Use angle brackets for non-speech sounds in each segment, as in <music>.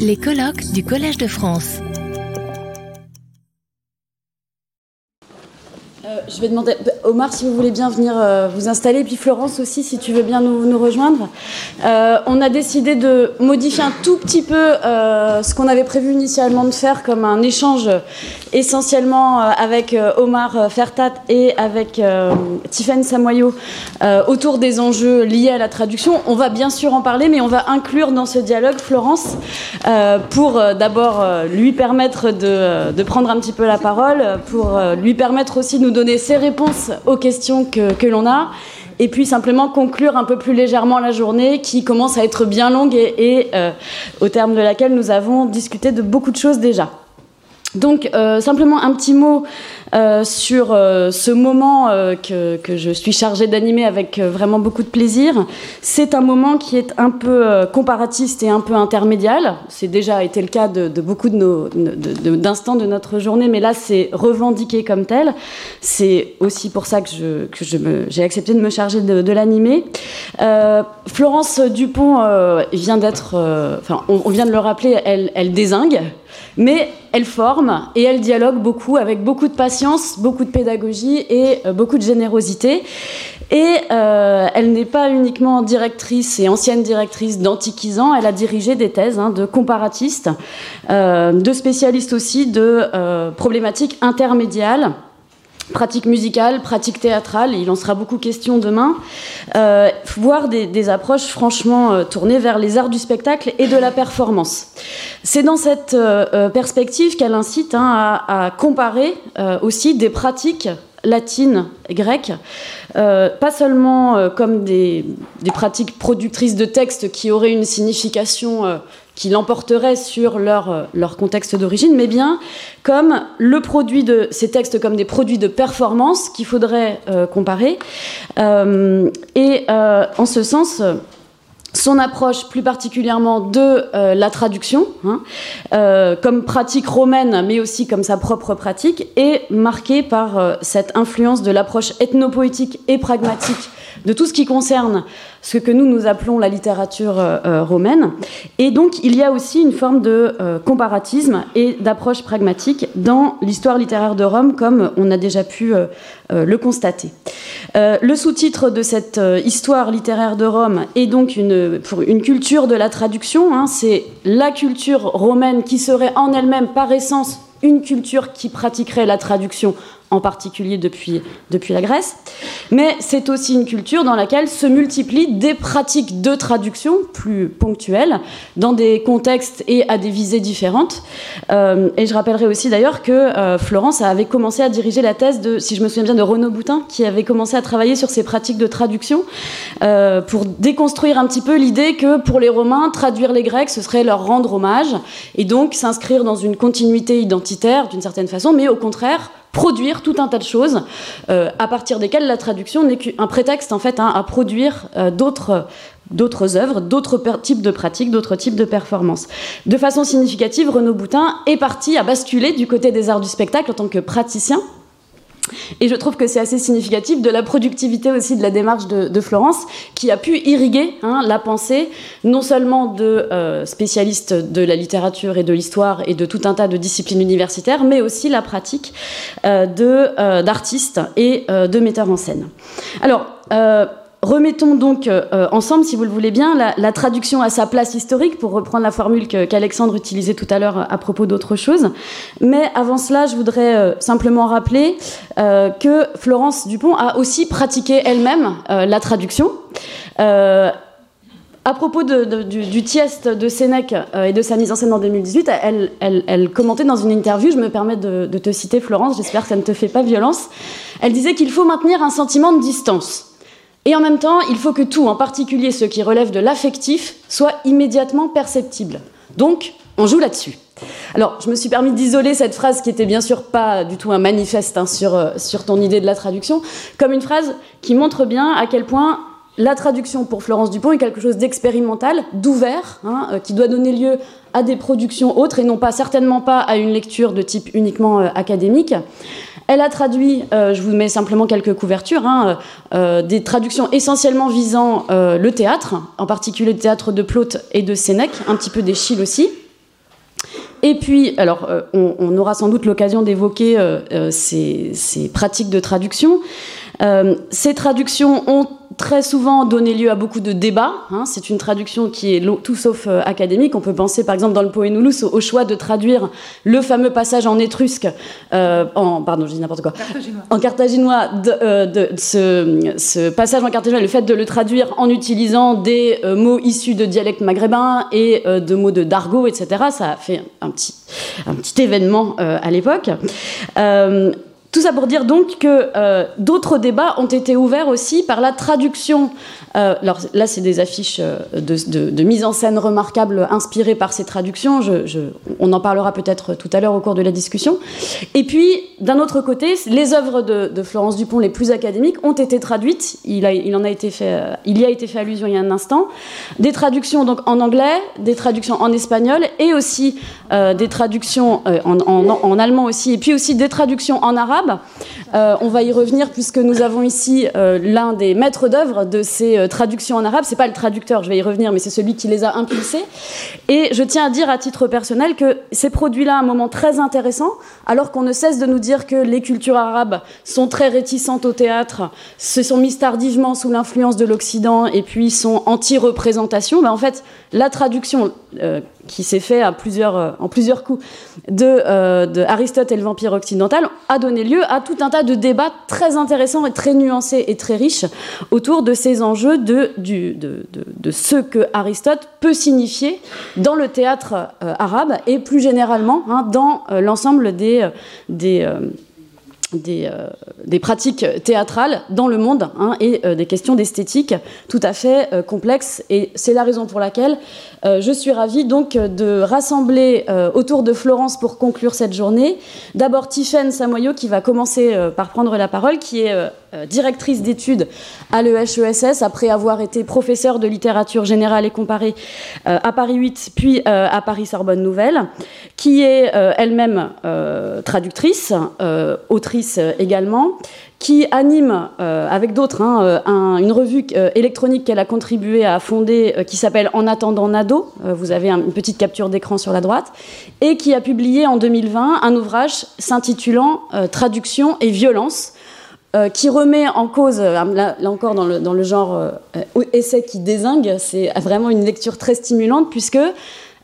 Les colloques du Collège de France. Euh, je vais demander, Omar, si vous voulez bien venir euh, vous installer, puis Florence aussi, si tu veux bien nous, rejoindre. Euh, on a décidé de modifier un tout petit peu ce qu'on avait prévu initialement de faire comme un échange essentiellement avec Omar Fertat et avec Tiffaine Samoyo autour des enjeux liés à la traduction. On va bien sûr en parler, mais on va inclure dans ce dialogue Florence pour d'abord lui permettre de, de, prendre un petit peu la parole, pour lui permettre aussi de nous donner ses réponses aux questions que, l'on a, et puis simplement conclure un peu plus légèrement la journée qui commence à être bien longue et, euh, au terme de laquelle nous avons discuté de beaucoup de choses déjà. Donc euh, simplement un petit mot euh, sur euh, ce moment que, que, je suis chargée d'animer avec vraiment beaucoup de plaisir. C'est un moment qui est un peu comparatiste et un peu intermédial. C'est déjà été le cas de, de beaucoup d'instants de, notre journée, mais là c'est revendiqué comme tel. C'est aussi pour ça que j'ai accepté de me charger de, l'animer. Florence Dupont vient d'être, enfin on, vient de le rappeler, elle, elle désingue mais elle forme et elle dialogue beaucoup avec beaucoup de patience, beaucoup de pédagogie et euh, beaucoup de générosité. Et euh, elle n'est pas uniquement directrice et ancienne directrice d'Antiquisant, elle a dirigé des thèses hein, de comparatistes, euh, de spécialistes aussi de problématiques intermédiales pratique musicale, pratique théâtrale, il en sera beaucoup question demain, euh, voire des, approches franchement euh, tournées vers les arts du spectacle et de la performance. C'est dans cette euh, perspective qu'elle incite hein, à, comparer aussi des pratiques latines grecques, pas seulement comme des, pratiques productrices de textes qui auraient une signification qui l'emporteraient sur leur, euh, leur contexte d'origine, mais bien comme le produit de ces textes comme des produits de performance qu'il faudrait euh, comparer. Euh, et en ce sens, son approche plus particulièrement de la traduction, hein, comme pratique romaine, mais aussi comme sa propre pratique, est marquée par cette influence de l'approche ethnopoétique et pragmatique de tout ce qui concerne ce que nous nous appelons la littérature euh, euh, romaine. Et donc il y a aussi une forme de euh, comparatisme et d'approche pragmatique dans l'histoire littéraire de Rome, comme on a déjà pu le constater. le sous-titre de cette histoire littéraire de Rome est donc une, culture de la traduction. Hein, c'est la culture romaine qui serait en elle-même par essence une culture qui pratiquerait la traduction en particulier depuis, depuis la Grèce, mais c'est aussi une culture dans laquelle se multiplient des pratiques de traduction plus ponctuelles, dans des contextes et à des visées différentes. Euh, et je rappellerai aussi d'ailleurs que euh, Florence avait commencé à diriger la thèse de, si je me souviens bien, de Renaud Boutin, qui avait commencé à travailler sur ces pratiques de traduction euh, pour déconstruire un petit peu l'idée que pour les Romains, traduire les Grecs, ce serait leur rendre hommage, et donc s'inscrire dans une continuité identitaire d'une certaine façon, mais au contraire, produire tout un tas de choses euh, à partir desquelles la traduction n'est qu'un prétexte en fait hein, à produire euh, d'autres d'autres œuvres, d'autres types de pratiques, d'autres types de performances. De façon significative, Renaud Boutin est parti à basculer du côté des arts du spectacle en tant que praticien et je trouve que c'est assez significatif de la productivité aussi de la démarche de, Florence, qui a pu irriguer hein, la pensée non seulement de euh, spécialistes de la littérature et de l'histoire et de tout un tas de disciplines universitaires, mais aussi la pratique euh, euh, d'artistes et de metteurs en scène. Alors, Remettons donc euh, ensemble, si vous le voulez bien, la, traduction à sa place historique, pour reprendre la formule qu'Alexandre utilisait tout à l'heure à propos d'autre chose. Mais avant cela, je voudrais euh, simplement rappeler euh, que Florence Dupont a aussi pratiqué elle-même la traduction. à propos du, du, Tieste de Sénèque et de sa mise en scène en 2018, elle, commentait dans une interview, je me permets de, de te citer Florence, j'espère que ça ne te fait pas violence, elle disait qu'il faut maintenir un sentiment de distance. Et en même temps, il faut que tout, en particulier ce qui relève de l'affectif, soit immédiatement perceptible. Donc, on joue là-dessus. Alors, je me suis permis d'isoler cette phrase qui était bien sûr pas du tout un manifeste hein, sur, euh, sur ton idée de la traduction, comme une phrase qui montre bien à quel point la traduction pour Florence Dupont est quelque chose d'expérimental, d'ouvert, hein, euh, qui doit donner lieu à des productions autres et non pas certainement pas à une lecture de type uniquement euh, académique. Elle a traduit, je vous mets simplement quelques couvertures, hein, des traductions essentiellement visant le théâtre, en particulier le théâtre de Plaute et de Sénèque, un petit peu d'Échille aussi. Et puis, alors, on, aura sans doute l'occasion d'évoquer ces, pratiques de traduction. ces traductions ont très souvent donné lieu à beaucoup de débats. Hein. C'est une traduction qui est tout sauf euh, académique. On peut penser par exemple dans le Poénoulous au, au choix de traduire le fameux passage en étrusque, euh, en, pardon, je dis n'importe quoi, en carthaginois, de, euh, ce, passage en carthaginois, le fait de le traduire en utilisant des mots issus de dialectes maghrébins et de mots de d'argot, etc. Ça a fait un petit, un petit événement à l'époque. Tout ça pour dire donc que euh, d'autres débats ont été ouverts aussi par la traduction. Euh, alors là, c'est des affiches euh, de, mise en scène remarquables inspirées par ces traductions. on en parlera peut-être tout à l'heure au cours de la discussion. Et puis, d'un autre côté, les œuvres de, Florence Dupont les plus académiques ont été traduites. Il, en a été fait, il y a été fait allusion il y a un instant. Des traductions donc en anglais, des traductions en espagnol et aussi des traductions en, en allemand aussi, et puis aussi des traductions en arabe euh, on va y revenir puisque nous avons ici euh, l'un des maîtres d'œuvre de ces euh, traductions en arabe. C'est pas le traducteur, je vais y revenir, mais c'est celui qui les a impulsés. Et je tiens à dire à titre personnel que ces produits-là, un moment très intéressant, alors qu'on ne cesse de nous dire que les cultures arabes sont très réticentes au théâtre, se sont mises tardivement sous l'influence de l'Occident et puis sont anti-représentation. Ben, en fait, la traduction qui s'est fait euh, en plusieurs coups euh, de, Aristote et le vampire occidental a donné lieu à tout un tas de débats très intéressants et très nuancés et très riches autour de ces enjeux de, ce que Aristote peut signifier dans le théâtre euh, arabe et plus généralement hein, dans l'ensemble des des, des, pratiques théâtrales dans le monde hein, et des questions d'esthétique tout à fait complexes. Et c'est la raison pour laquelle euh, je suis ravie donc de rassembler euh, autour de Florence pour conclure cette journée. D'abord Tiffaine Samoyo qui va commencer euh, par prendre la parole, qui est directrice d'études à l'EHESS après avoir été professeure de littérature générale et comparée à Paris 8 puis à Paris Sorbonne Nouvelle, qui est elle-même traductrice, autrice également qui anime euh, avec d'autres hein, euh, une revue euh, électronique qu'elle a contribué à fonder qui s'appelle En attendant Nado. vous avez une petite capture d'écran sur la droite. Et qui a publié en 2020 un ouvrage s'intitulant Traduction et violence. Qui remet en cause, là, encore dans le, dans le genre essai qui désingue, c'est vraiment une lecture très stimulante puisque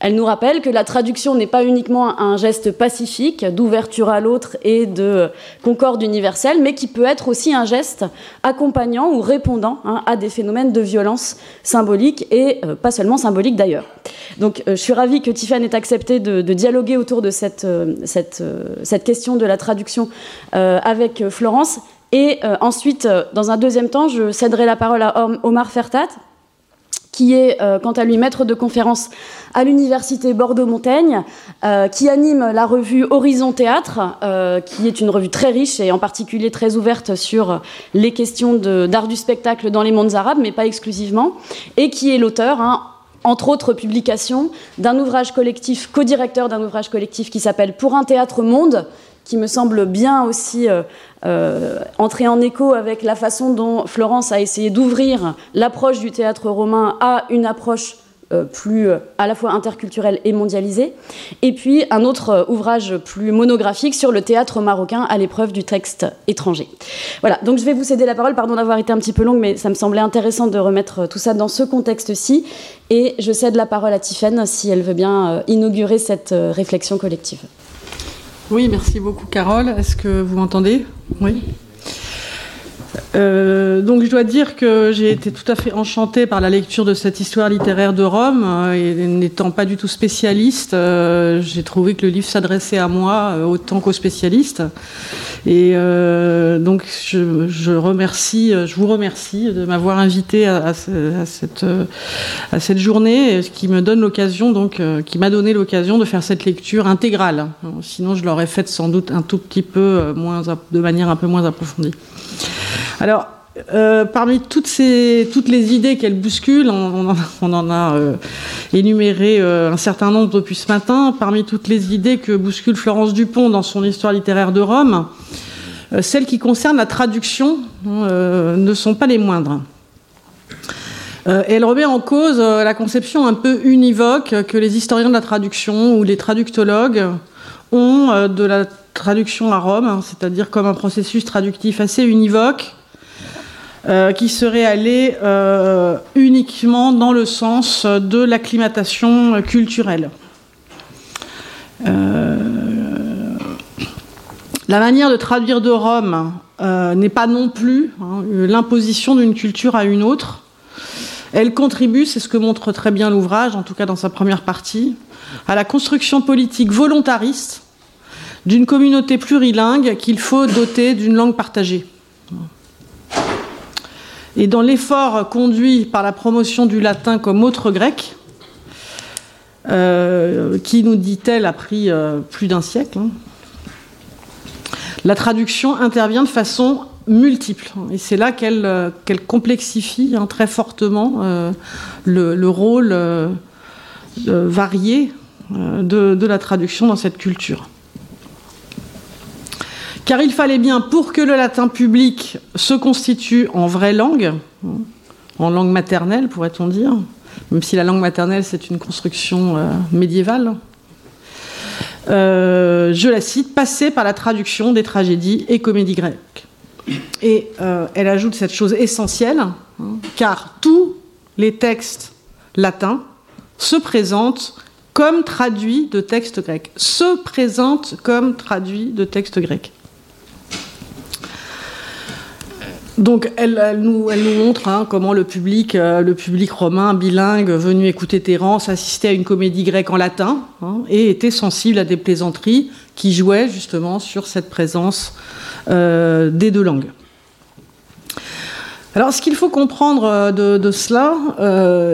elle nous rappelle que la traduction n'est pas uniquement un geste pacifique d'ouverture à l'autre et de concorde universelle, mais qui peut être aussi un geste accompagnant ou répondant hein, à des phénomènes de violence symbolique et euh, pas seulement symbolique d'ailleurs. Donc euh, je suis ravie que Tiffany ait accepté de, dialoguer autour de euh, cette, question de la traduction avec Florence. Et ensuite, dans un deuxième temps, je céderai la parole à Omar Fertat, qui est euh, quant à lui maître de conférence à l'université Bordeaux-Montaigne, euh, qui anime la revue Horizon Théâtre, euh, qui est une revue très riche et en particulier très ouverte sur les questions d'art du spectacle dans les mondes arabes, mais pas exclusivement, et qui est l'auteur, hein, entre autres publications, d'un ouvrage collectif, co-directeur d'un ouvrage collectif qui s'appelle Pour un théâtre monde, qui me semble bien aussi euh, euh, entrer en écho avec la façon dont Florence a essayé d'ouvrir l'approche du théâtre romain à une approche euh, plus à la fois interculturelle et mondialisée. Et puis un autre ouvrage plus monographique sur le théâtre marocain à l'épreuve du texte étranger. Voilà, donc je vais vous céder la parole, pardon d'avoir été un petit peu longue, mais ça me semblait intéressant de remettre tout ça dans ce contexte-ci. Et je cède la parole à Tiffaine si elle veut bien inaugurer cette réflexion collective. Oui, merci beaucoup Carole. Est-ce que vous m'entendez? Oui. Euh, donc je dois dire que j'ai été tout à fait enchantée par la lecture de cette histoire littéraire de Rome euh, et n'étant pas du tout spécialiste, euh, j'ai trouvé que le livre s'adressait à moi autant qu'aux spécialistes. Et donc je, remercie, je vous remercie de m'avoir invité à, cette, à cette journée, qui me donne l'occasion donc qui m'a donné l'occasion de faire cette lecture intégrale. Sinon je l'aurais faite sans doute un tout petit peu moins de manière un peu moins approfondie. Alors, euh, parmi toutes, les idées qu'elle bouscule, on, en a euh, énuméré euh, un certain nombre depuis ce matin, parmi toutes les idées que bouscule Florence Dupont dans son histoire littéraire de Rome, celles qui concernent la traduction ne sont pas les moindres. elle remet en cause la conception un peu univoque que les historiens de la traduction ou les traductologues ont de la traduction à Rome, hein, c'est-à-dire comme un processus traductif assez univoque, euh, qui serait allé euh, uniquement dans le sens de l'acclimatation culturelle. Euh, la manière de traduire de Rome n'est pas non plus hein, l'imposition d'une culture à une autre. Elle contribue, c'est ce que montre très bien l'ouvrage, en tout cas dans sa première partie, à la construction politique volontariste d'une communauté plurilingue qu'il faut doter d'une langue partagée. Et dans l'effort conduit par la promotion du latin comme autre grec, euh, qui nous dit-elle a pris euh, plus d'un siècle, hein, la traduction intervient de façon multiple. Et c'est là qu'elle euh, complexifie hein, très fortement le, rôle varié de la traduction dans cette culture car il fallait bien, pour que le latin public se constitue en vraie langue, en langue maternelle, pourrait-on dire, même si la langue maternelle, c'est une construction euh, médiévale, euh, je la cite, passer par la traduction des tragédies et comédies grecques. Et euh, elle ajoute cette chose essentielle, hein, car tous les textes latins se présentent comme traduits de textes grecs, se présentent comme traduits de textes grecs. Donc elle, nous, montre hein, comment le public, euh, le public romain bilingue venu écouter Terence assistait à une comédie grecque en latin hein, et était sensible à des plaisanteries qui jouaient justement sur cette présence euh, des deux langues. Alors ce qu'il faut comprendre euh, de, cela,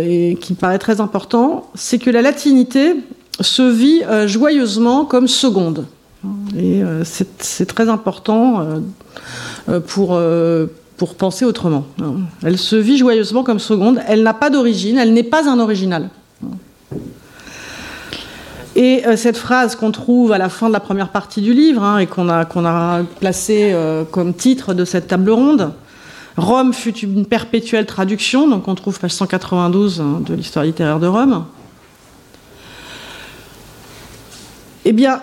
et qui me paraît très important, c'est que la latinité se vit joyeusement comme seconde. Et c'est très important pour pour penser autrement. Elle se vit joyeusement comme seconde, elle n'a pas d'origine, elle n'est pas un original. Et euh, cette phrase qu'on trouve à la fin de la première partie du livre hein, et qu'on a, placée euh, comme titre de cette table ronde, Rome fut une perpétuelle traduction, donc on trouve page 192 hein, de l'histoire littéraire de Rome. Eh bien,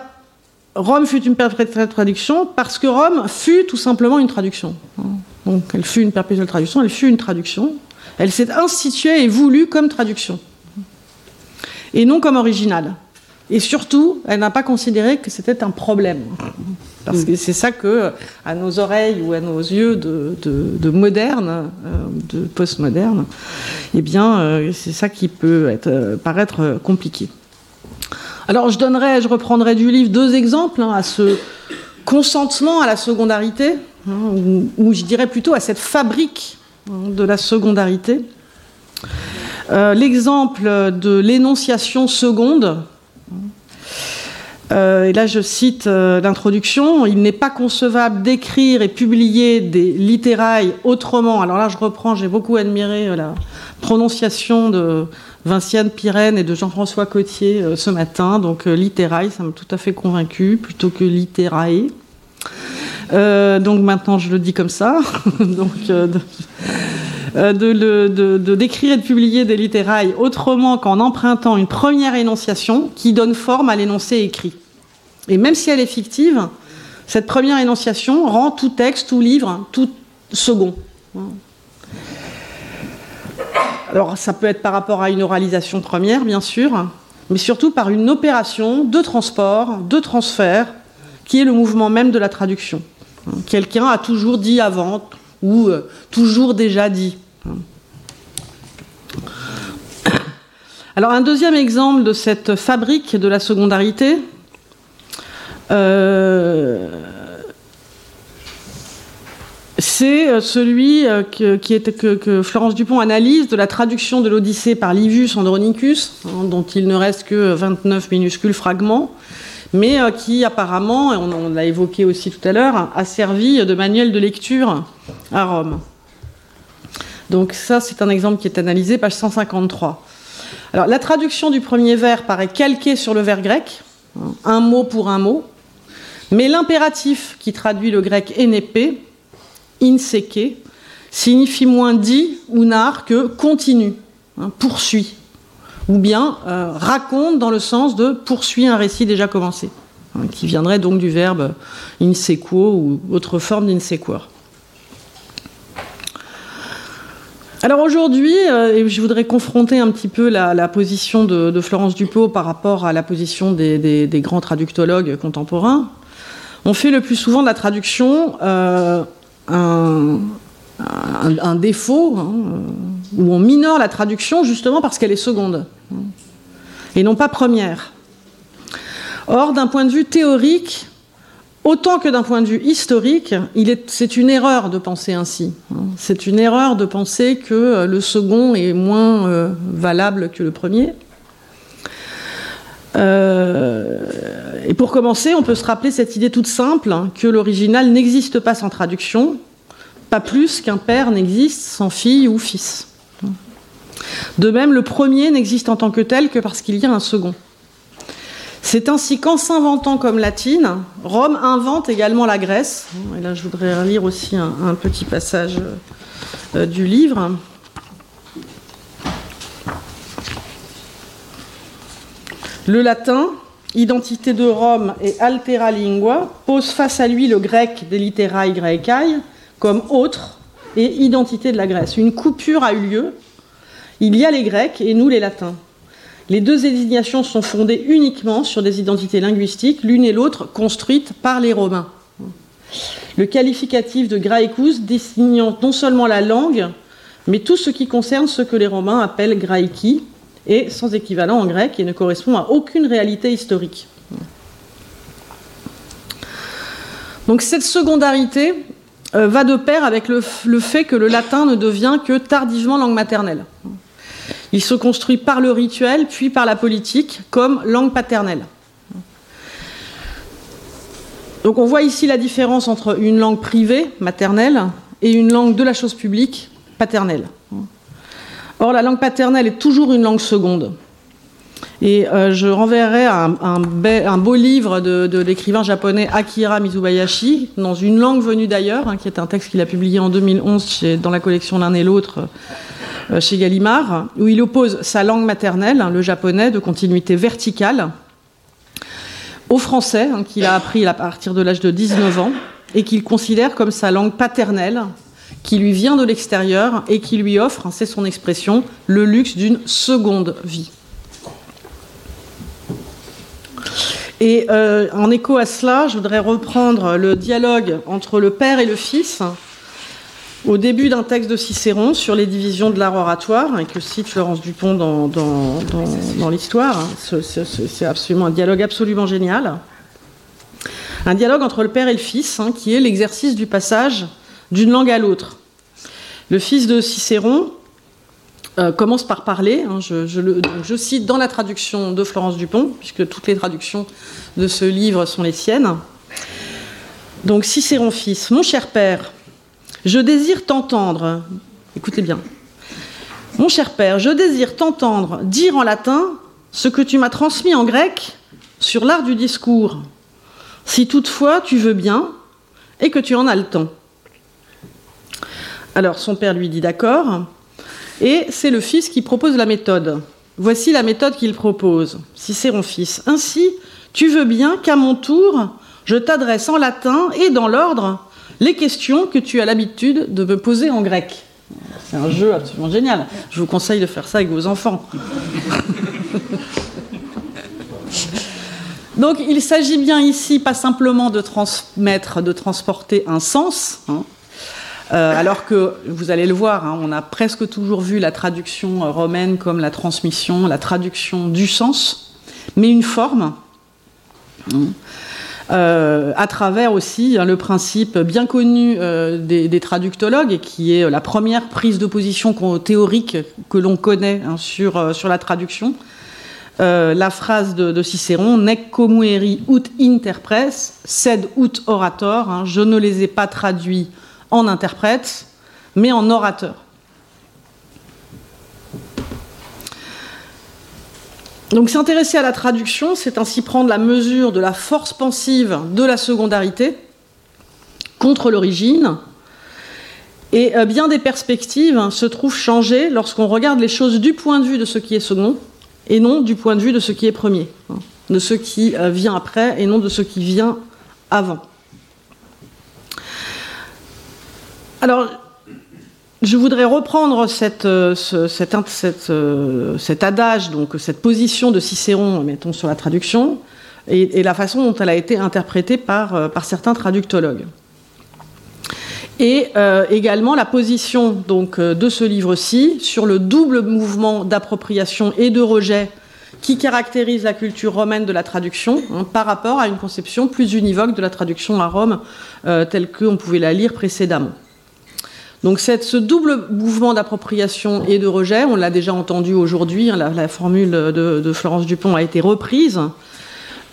Rome fut une perpétuelle traduction parce que Rome fut tout simplement une traduction. Donc elle fut une perpétuelle traduction, elle fut une traduction. Elle s'est instituée et voulue comme traduction. Et non comme originale. Et surtout, elle n'a pas considéré que c'était un problème. Parce que c'est ça que, à nos oreilles ou à nos yeux de, de, moderne, euh, de postmoderne, eh bien, euh, c'est ça qui peut euh, paraître compliqué. Alors, je donnerai, je reprendrai du livre deux exemples hein, à ce consentement à la secondarité, Hein, ou, je dirais plutôt à cette fabrique hein, de la secondarité. Euh, l'exemple de l'énonciation seconde, euh, et là je cite euh, l'introduction, il n'est pas concevable d'écrire et publier des littérailles autrement. Alors là je reprends, j'ai beaucoup admiré la prononciation de Vinciane Pirenne et de Jean-François Cotier ce matin. Donc littéraille, ça m'a tout à fait convaincu, plutôt que littérae. Euh, donc maintenant, je le dis comme ça. <laughs> euh, euh, de, d'écrire et de publier des littérailles autrement qu'en empruntant une première énonciation qui donne forme à l'énoncé écrit. Et même si elle est fictive, cette première énonciation rend tout texte, tout livre, tout second. Alors ça peut être par rapport à une oralisation première, bien sûr, mais surtout par une opération de transport, de transfert, qui est le mouvement même de la traduction. Quelqu'un a toujours dit avant ou euh, toujours déjà dit. Alors un deuxième exemple de cette fabrique de la secondarité, euh, c'est euh, celui était, que, Florence Dupont analyse de la traduction de l'Odyssée par Livius Andronicus, hein, dont il ne reste que 29 minuscules fragments, mais euh, qui apparemment, on, on l'a évoqué aussi tout à l'heure, a servi de manuel de lecture à Rome. Donc ça, c'est un exemple qui est analysé, page 153. Alors la traduction du premier vers paraît calquée sur le vers grec, hein, un mot pour un mot, Mais l'impératif qui traduit le grec énépé, inseke, signifie moins dit ou nar que continue, hein, poursuit, ou bien euh, raconte dans le sens de poursuit un récit déjà commencé, hein, qui viendrait donc du verbe insequo ou autre forme d'insequor. Alors aujourd'hui, euh, je voudrais confronter un petit peu la, position de, Florence Dupont par rapport à la position des, grands traductologues contemporains. On fait le plus souvent la traduction euh, un, défaut, hein, euh, où on minore la traduction justement parce qu'elle est seconde, et non pas première. Or, d'un point de vue théorique, Autant que d'un point de vue historique, c'est une erreur de penser ainsi. Hein. C'est une erreur de penser que euh, le second est moins euh, valable que le premier. Euh, et pour commencer, on peut se rappeler cette idée toute simple hein, que l'original n'existe pas sans traduction, pas plus qu'un père n'existe sans fille ou fils. De même, le premier n'existe en tant que tel que parce qu'il y a un second. C'est ainsi qu'en s'inventant comme latine, Rome invente également la Grèce. Et là, je voudrais lire aussi un, petit passage euh, du livre. Le latin, identité de Rome et altera lingua, pose face à lui le grec des litterae graecae comme autre et identité de la Grèce. Une coupure a eu lieu. Il y a les Grecs et nous les Latins. Les deux désignations sont fondées uniquement sur des identités linguistiques, l'une et l'autre construites par les Romains. Le qualificatif de graecus désignant non seulement la langue, mais tout ce qui concerne ce que les Romains appellent graeki, est sans équivalent en grec et ne correspond à aucune réalité historique. Donc cette secondarité euh, va de pair avec le, fait que le latin ne devient que tardivement langue maternelle. Il se construit par le rituel, puis par la politique, comme langue paternelle. Donc on voit ici la différence entre une langue privée, maternelle, et une langue de la chose publique, paternelle. Or, la langue paternelle est toujours une langue seconde. Et euh, je renverrai un, beau livre de, l'écrivain japonais Akira Mizubayashi, dans une langue venue d'ailleurs, hein, qui est un texte qu'il a publié en 2011 dans la collection L'un et l'autre euh, chez Gallimard, où il oppose sa langue maternelle, hein, le japonais, de continuité verticale, au français, hein, qu'il a appris à partir de l'âge de 19 ans, et qu'il considère comme sa langue paternelle, qui lui vient de l'extérieur et qui lui offre, hein, c'est son expression, le luxe d'une seconde vie. Et euh, en écho à cela, je voudrais reprendre le dialogue entre le père et le fils, au début d'un texte de Cicéron sur les divisions de l'art oratoire, avec le cite Florence Dupont dans, l'histoire. Hein. C'est absolument un dialogue absolument génial. Un dialogue entre le père et le fils, hein, qui est l'exercice du passage d'une langue à l'autre. Le fils de Cicéron euh, commence par parler. Hein, je, je, cite dans la traduction de Florence Dupont, puisque toutes les traductions de ce livre sont les siennes. Donc Cicéron fils, mon cher père, je désire t'entendre. Écoutez bien. Mon cher père, je désire t'entendre dire en latin ce que tu m'as transmis en grec sur l'art du discours, si toutefois tu veux bien et que tu en as le temps. Alors son père lui dit d'accord, et c'est le fils qui propose la méthode. Voici la méthode qu'il propose, Cicéron fils. Ainsi, tu veux bien qu'à mon tour, je t'adresse en latin et dans l'ordre les questions que tu as l'habitude de me poser en grec. C'est un jeu absolument génial. Je vous conseille de faire ça avec vos enfants. <laughs> Donc il s'agit bien ici pas simplement de transmettre, de transporter un sens, hein. Euh, alors que vous allez le voir, hein, on a presque toujours vu la traduction romaine comme la transmission, la traduction du sens, mais une forme. Hein. Euh, à travers aussi hein, le principe bien connu euh, des, traductologues, et qui est la première prise de position théorique que l'on connaît sur, euh, la traduction. la phrase de, Cicéron, Nec comueri ut interpres, sed ut orator, je ne les ai pas traduits en interprète, mais en orateur. Donc s'intéresser à la traduction, c'est ainsi prendre la mesure de la force pensive de la secondarité contre l'origine. Et euh, bien des perspectives hein, se trouvent changées lorsqu'on regarde les choses du point de vue de ce qui est second et non du point de vue de ce qui est premier, hein, de ce qui euh, vient après et non de ce qui vient avant. Alors, je voudrais reprendre euh, euh, cet adage, donc cette position de Cicéron, mettons, sur la traduction, et, la façon dont elle a été interprétée par, euh, certains traductologues. Et également la position donc, de ce livre-ci sur le double mouvement d'appropriation et de rejet qui caractérise la culture romaine de la traduction hein, par rapport à une conception plus univoque de la traduction à Rome telle qu'on pouvait la lire précédemment. Donc ce double mouvement d'appropriation et de rejet, on l'a déjà entendu aujourd'hui, hein, la, formule de, Florence Dupont a été reprise,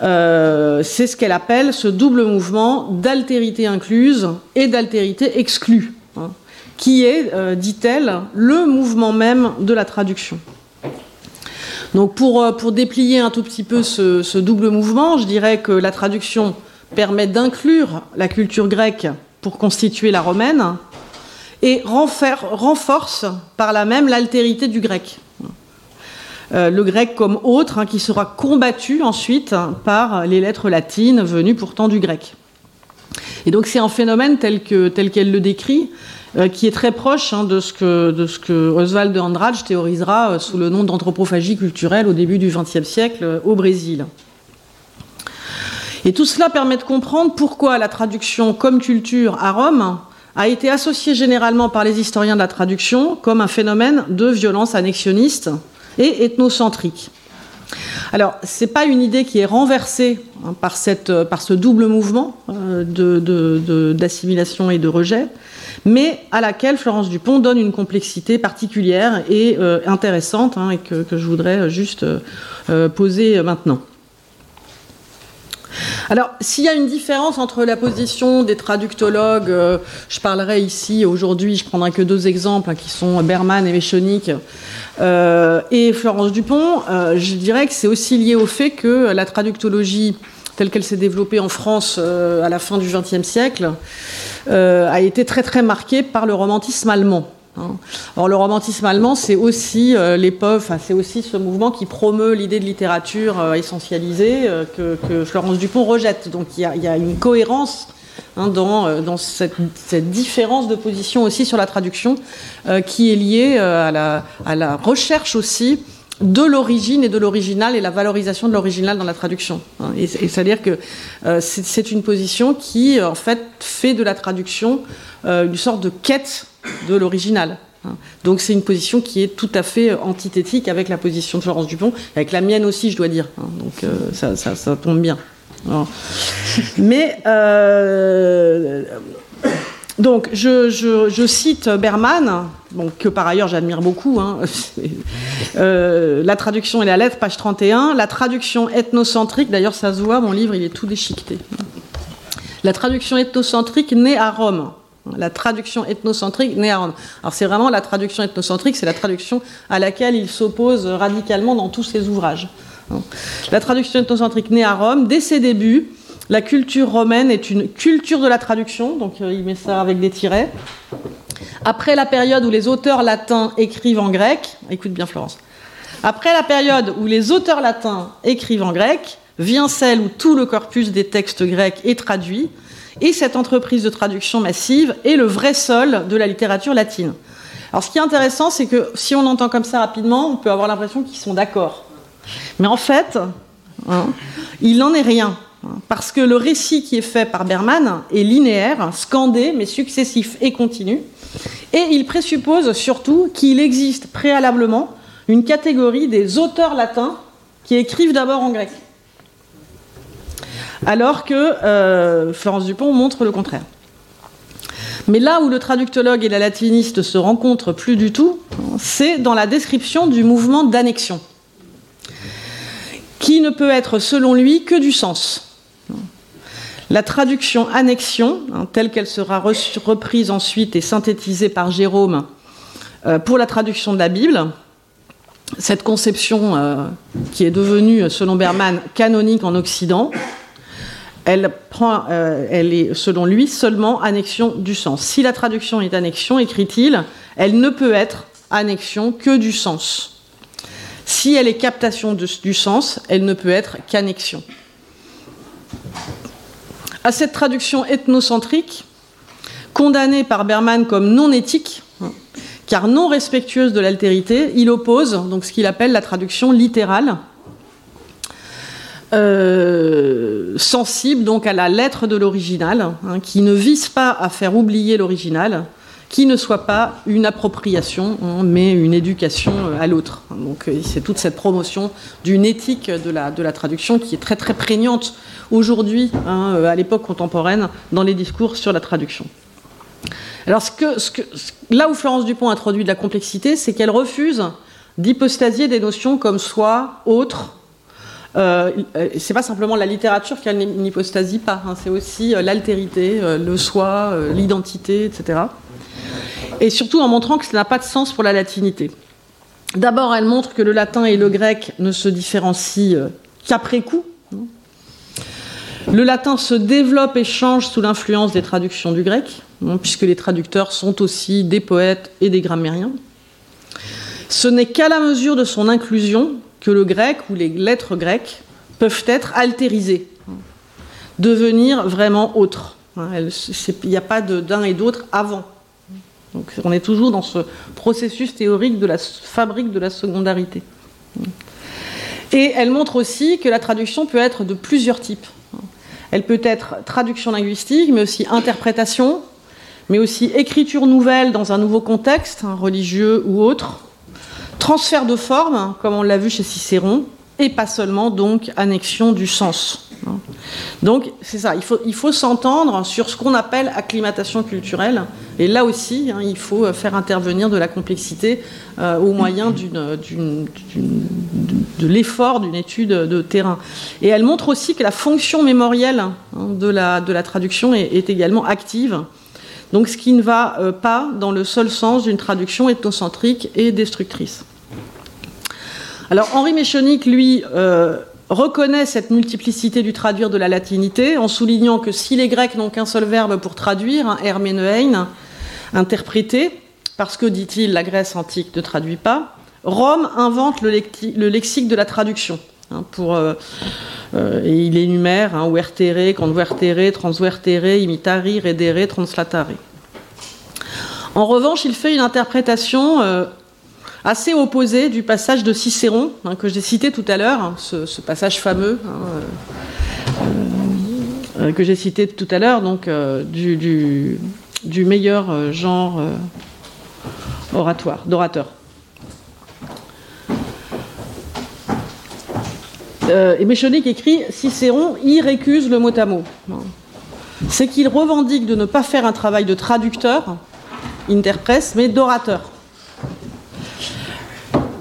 euh, c'est ce qu'elle appelle ce double mouvement d'altérité incluse et d'altérité exclue, hein, qui est, euh, dit-elle, le mouvement même de la traduction. Donc pour, euh, déplier un tout petit peu ce double mouvement, je dirais que la traduction permet d'inclure la culture grecque pour constituer la romaine, et renforce par là même l'altérité du grec. Euh, le grec comme autre, hein, qui sera combattu ensuite par les lettres latines venues pourtant du grec. Et donc c'est un phénomène tel qu'elle le décrit, euh, qui est très proche hein, de, ce que, de ce que Oswald de Andrade théorisera euh, sous le nom d'anthropophagie culturelle au début du XXe siècle au Brésil. Et tout cela permet de comprendre pourquoi la traduction comme culture à Rome a été associé généralement par les historiens de la traduction comme un phénomène de violence annexionniste et ethnocentrique. Alors, ce n'est pas une idée qui est renversée hein, par, cette, par, ce double mouvement euh, d'assimilation et de rejet, mais à laquelle Florence Dupont donne une complexité particulière et euh, intéressante, hein, et que, je voudrais juste euh, poser maintenant. Alors, s'il y a une différence entre la position des traductologues, euh, je parlerai ici aujourd'hui, je prendrai que deux exemples hein, qui sont Berman et Méchonic euh, et Florence Dupont, euh, je dirais que c'est aussi lié au fait que la traductologie telle qu'elle s'est développée en France à la fin du XXe siècle a été très très marquée par le romantisme allemand. Hein. Alors le romantisme allemand, c'est aussi euh, c'est aussi ce mouvement qui promeut l'idée de littérature euh, essentialisée euh, que, Florence Dupont rejette. Donc il y a, une cohérence hein, dans, cette, différence de position aussi sur la traduction qui est liée à la, recherche aussi de l'origine et de l'original et la valorisation de l'original dans la traduction. Hein. Et, c'est-à-dire que c'est une position qui en fait fait de la traduction une sorte de quête de l'original. Hein. Donc c'est une position qui est tout à fait antithétique avec la position de Florence Dupont, avec la mienne aussi, je dois dire. Hein. Donc euh, ça, tombe bien. <laughs> Mais euh, donc je, cite Berman, que par ailleurs j'admire beaucoup. Hein. <laughs> Euh, la traduction et la lettre, page 31. La traduction ethnocentrique, d'ailleurs ça se voit, mon livre il est tout déchiqueté. La traduction ethnocentrique née à Rome la traduction ethnocentrique née à Rome. Alors c'est vraiment la traduction ethnocentrique, c'est la traduction à laquelle il s'oppose radicalement dans tous ses ouvrages. La traduction ethnocentrique née à Rome, dès ses débuts, la culture romaine est une culture de la traduction, donc euh, il met ça avec des tirets. Après la période où les auteurs latins écrivent en grec, écoute bien Florence, après la période où les auteurs latins écrivent en grec, vient celle où tout le corpus des textes grecs est traduit, et cette entreprise de traduction massive est le vrai sol de la littérature latine. Alors ce qui est intéressant, c'est que si on entend comme ça rapidement, on peut avoir l'impression qu'ils sont d'accord. Mais en fait, hein, il n'en est rien. Parce que le récit qui est fait par Berman est linéaire, scandé, mais successif et continu. Et il présuppose surtout qu'il existe préalablement une catégorie des auteurs latins qui écrivent d'abord en grec alors que euh, Florence Dupont montre le contraire. Mais là où le traductologue et la latiniste se rencontrent plus du tout, c'est dans la description du mouvement d'annexion, qui ne peut être selon lui que du sens. La traduction annexion, hein, telle qu'elle sera reprise ensuite et synthétisée par Jérôme euh, pour la traduction de la Bible, cette conception qui est devenue, selon Berman, canonique en Occident, elle, prend, elle est, selon lui, seulement annexion du sens. Si la traduction est annexion, écrit-il, elle ne peut être annexion que du sens. Si elle est captation du sens, elle ne peut être qu'annexion. À cette traduction ethnocentrique, condamnée par Berman comme non éthique, car non respectueuse de l'altérité, il oppose donc ce qu'il appelle la traduction littérale, euh, sensible donc à la lettre de l'original, hein, qui ne vise pas à faire oublier l'original, qui ne soit pas une appropriation, hein, mais une éducation euh, à l'autre. Euh, c'est toute cette promotion d'une éthique de la, traduction qui est très très prégnante aujourd'hui, hein, à l'époque contemporaine, dans les discours sur la traduction. Alors là où Florence Dupont introduit de la complexité, c'est qu'elle refuse d'hypostasier des notions comme soi, autre, euh, c'est pas simplement la littérature qui n'hypostasie pas, hein, c'est aussi l'altérité, le soi, l'identité, etc et surtout en montrant que ça n'a pas de sens pour la latinité. D'abord, elle montre que le latin et le grec ne se différencient euh, qu'après coup. Le latin se développe et change sous l'influence des traductions du grec, puisque les traducteurs sont aussi des poètes et des grammairiens. Ce n'est qu'à la mesure de son inclusion que le grec ou les lettres grecques peuvent être altérisées, devenir vraiment autres. Il n'y a pas d'un et d'autre avant. On est toujours dans ce processus théorique de la fabrique de la secondarité. Et elle montre aussi que la traduction peut être de plusieurs types. Elle peut être traduction linguistique, mais aussi interprétation, mais aussi écriture nouvelle dans un nouveau contexte, hein, religieux ou autre, transfert de forme, comme on l'a vu chez Cicéron, et pas seulement donc annexion du sens. Donc c'est ça, il faut, il faut s'entendre sur ce qu'on appelle acclimatation culturelle, et là aussi hein, il faut faire intervenir de la complexité euh, au moyen d'une, de l'effort d'une étude de terrain. Et elle montre aussi que la fonction mémorielle hein, de, la, de la traduction est, également active. Donc ce qui ne va euh, pas dans le seul sens d'une traduction ethnocentrique et destructrice. Alors Henri Méchonic, lui, euh, reconnaît cette multiplicité du traduire de la latinité en soulignant que si les Grecs n'ont qu'un seul verbe pour traduire, un herménein, interpréter, parce que, dit-il, la Grèce antique ne traduit pas, Rome invente le, lexique de la traduction. Hein, euh, euh, et il énumère hein, vertere, convertere, transvertere, imitari, redere, translatare. En revanche, il fait une interprétation assez opposé du passage de Cicéron, hein, que j'ai cité tout à l'heure, hein, ce, passage fameux euh, euh, que j'ai cité tout à l'heure, donc euh, du, du, meilleur genre oratoire, d'orateur. Et Méchonic écrit Cicéron y récuse le mot à mot. C'est qu'il revendique de ne pas faire un travail de traducteur, interprète, mais d'orateur.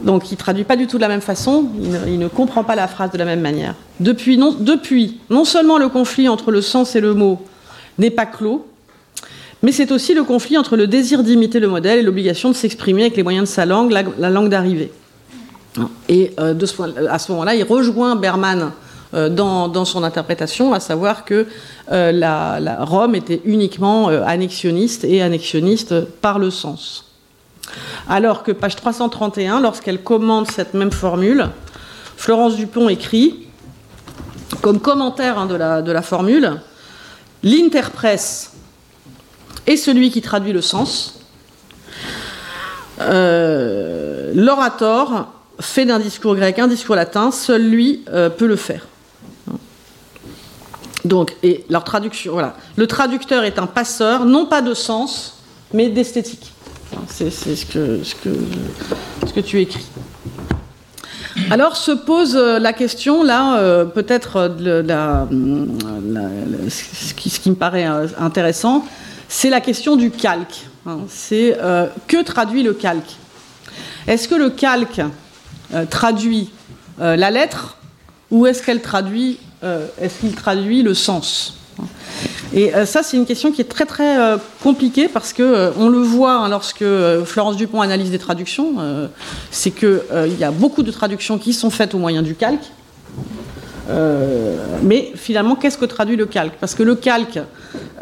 Donc il ne traduit pas du tout de la même façon, il ne, comprend pas la phrase de la même manière. Depuis, non seulement le conflit entre le sens et le mot n'est pas clos, mais c'est aussi le conflit entre le désir d'imiter le modèle et l'obligation de s'exprimer avec les moyens de sa langue, la, langue d'arrivée. Et euh, à ce moment-là, il rejoint Berman euh, dans, son interprétation, à savoir que euh, la, Rome était uniquement annexionniste et annexionniste par le sens. Alors que page 331, lorsqu'elle commande cette même formule, Florence Dupont écrit, comme commentaire hein, de, la, formule, l'interprète est celui qui traduit le sens. Euh, fait d'un discours grec un discours latin, seul lui euh, peut le faire. Donc, et leur traduction, voilà. Le traducteur est un passeur, non pas de sens, mais d'esthétique. C'est ce que, tu écris. Alors se pose euh, la question, là, euh, peut-être ce, qui, me paraît intéressant, c'est la question du calque. Hein. C'est que traduit le calque? Est-ce que le calque traduit la lettre ou est-ce qu'elle traduit, est-ce qu'il traduit le sens? Et ça, c'est une question qui est très très compliquée parce que on le voit hein, lorsque Florence Dupont analyse des traductions, c'est qu'il il y a beaucoup de traductions qui sont faites au moyen du calque. mais finalement, qu'est-ce que traduit le calque? Parce que le calque,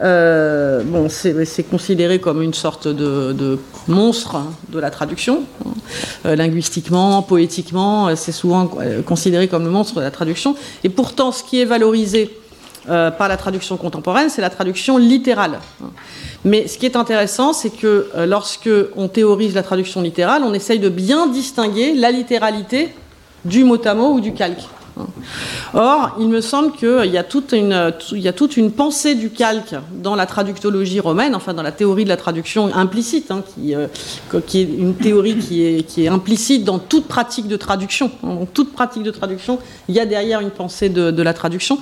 euh, bon, c'est considéré comme une sorte de, monstre de la traduction. Euh, linguistiquement, poétiquement, euh, c'est souvent considéré comme le monstre de la traduction. Et pourtant, ce qui est valorisé par la traduction contemporaine, c'est la traduction littérale. Mais ce qui est intéressant, c'est que lorsque on théorise la traduction littérale, on essaye de bien distinguer la littéralité du mot à mot ou du calque. Or, il me semble qu'il y, a toute une, il y a toute une pensée du calque dans la traductologie romaine, enfin dans la théorie de la traduction implicite, hein, qui, euh, qui, est une théorie qui est, implicite dans toute pratique de traduction. Dans toute pratique de traduction, il y a derrière une pensée de, la traduction.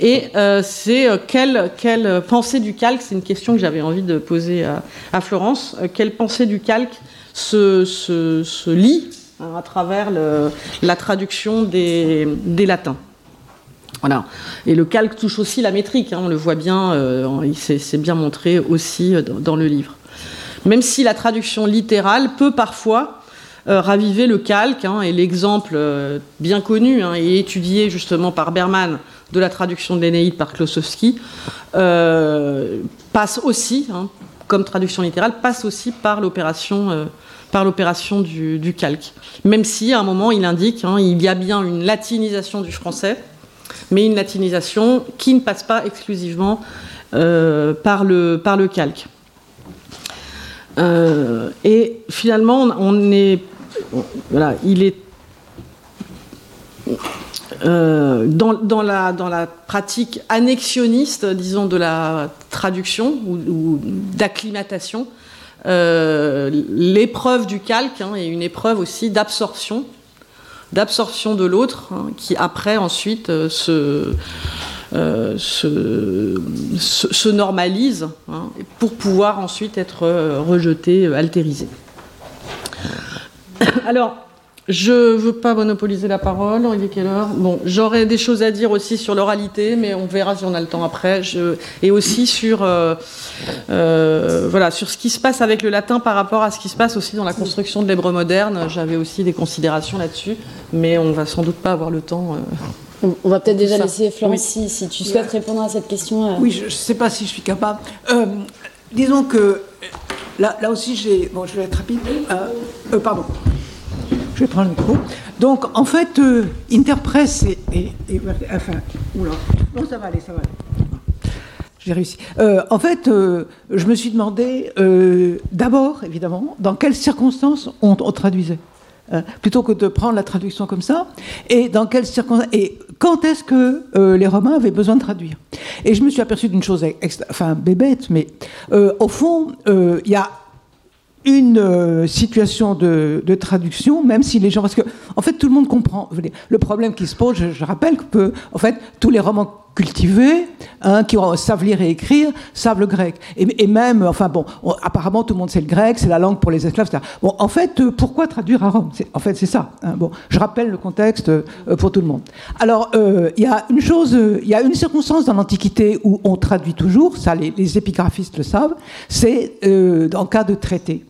Et euh, c'est euh, quelle, quelle, pensée du calque, c'est une question que j'avais envie de poser à, Florence, quelle pensée du calque se, se, se lie Hein, à travers la traduction des, latins. Voilà. Et le calque touche aussi la métrique, hein, on le voit bien, euh, c'est bien montré aussi euh, dans, le livre. Même si la traduction littérale peut parfois euh, raviver le calque, hein, et l'exemple bien connu et étudié justement par Berman de la traduction de l'Énéide par Klosowski passe aussi, comme traduction littérale, passe aussi par l'opération par l'opération du, calque. Même si, à un moment, il indique hein, il y a bien une latinisation du français, mais une latinisation qui ne passe pas exclusivement euh, par, le, calque. Euh, et finalement, on est, il est euh, dans, la, pratique annexionniste, disons, de la traduction ou d'acclimatation, l'épreuve du calque hein, est une épreuve aussi d'absorption, d'absorption de l'autre, hein, qui après ensuite euh, euh, se, se, normalise hein, pour pouvoir ensuite être rejeté, altérisé. Alors, je ne veux pas monopoliser la parole. Il est quelle heure Bon, j'aurais des choses à dire aussi sur l'oralité, mais on verra si on a le temps après. Et aussi sur, euh, euh, voilà, sur ce qui se passe avec le latin par rapport à ce qui se passe aussi dans la construction de l'hébreu moderne. J'avais aussi des considérations là-dessus, mais on va sans doute pas avoir le temps. Euh, on va peut-être déjà laisser Florence si, tu souhaites répondre à cette question. Oui, je ne sais pas si je suis capable. disons que là, là aussi, j'ai. Bon, je vais être rapide. pardon. Je vais prendre le micro. Donc, en fait, euh, Interpress et, Enfin, oula. Non, ça va aller, ça va aller. J'ai réussi. Euh, en fait, euh, je me suis demandé, d'abord, évidemment, dans quelles circonstances on, traduisait hein, plutôt que de prendre la traduction comme ça, et dans quelles circonstances, et quand est-ce que les Romains avaient besoin de traduire Et je me suis aperçu d'une chose, enfin bébête, mais au fond, il y a une euh, situation de, traduction, même si les gens, parce que en fait tout le monde comprend. Le problème qui se pose, je, rappelle que en fait tous les romans cultivés, hein, qui savent lire et écrire, savent le grec. Et, même, enfin bon, apparemment tout le monde sait le grec, c'est la langue pour les esclaves. Etc. Bon, en fait, euh, pourquoi traduire à Rome? En fait, c'est ça. Hein. bon, je rappelle le contexte euh, pour tout le monde. Alors, il y a une chose, il y a une circonstance dans l'Antiquité où on traduit toujours, ça les, épigraphistes le savent, c'est en cas de traité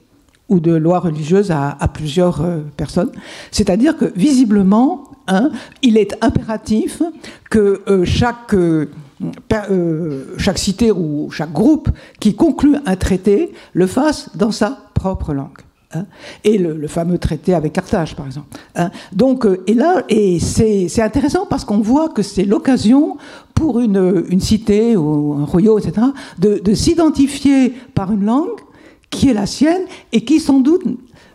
ou de loi religieuse à, plusieurs euh, personnes. C'est-à-dire que visiblement, il est impératif que euh, chaque, euh, chaque cité ou chaque groupe qui conclut un traité le fasse dans sa propre langue. Hein. et le, fameux traité avec Carthage, par exemple. Hein. Donc, et là, et c'est intéressant parce qu'on voit que c'est l'occasion pour une, une, cité ou un royaume, etc., de, de s'identifier par une langue qui est la sienne et qui sans doute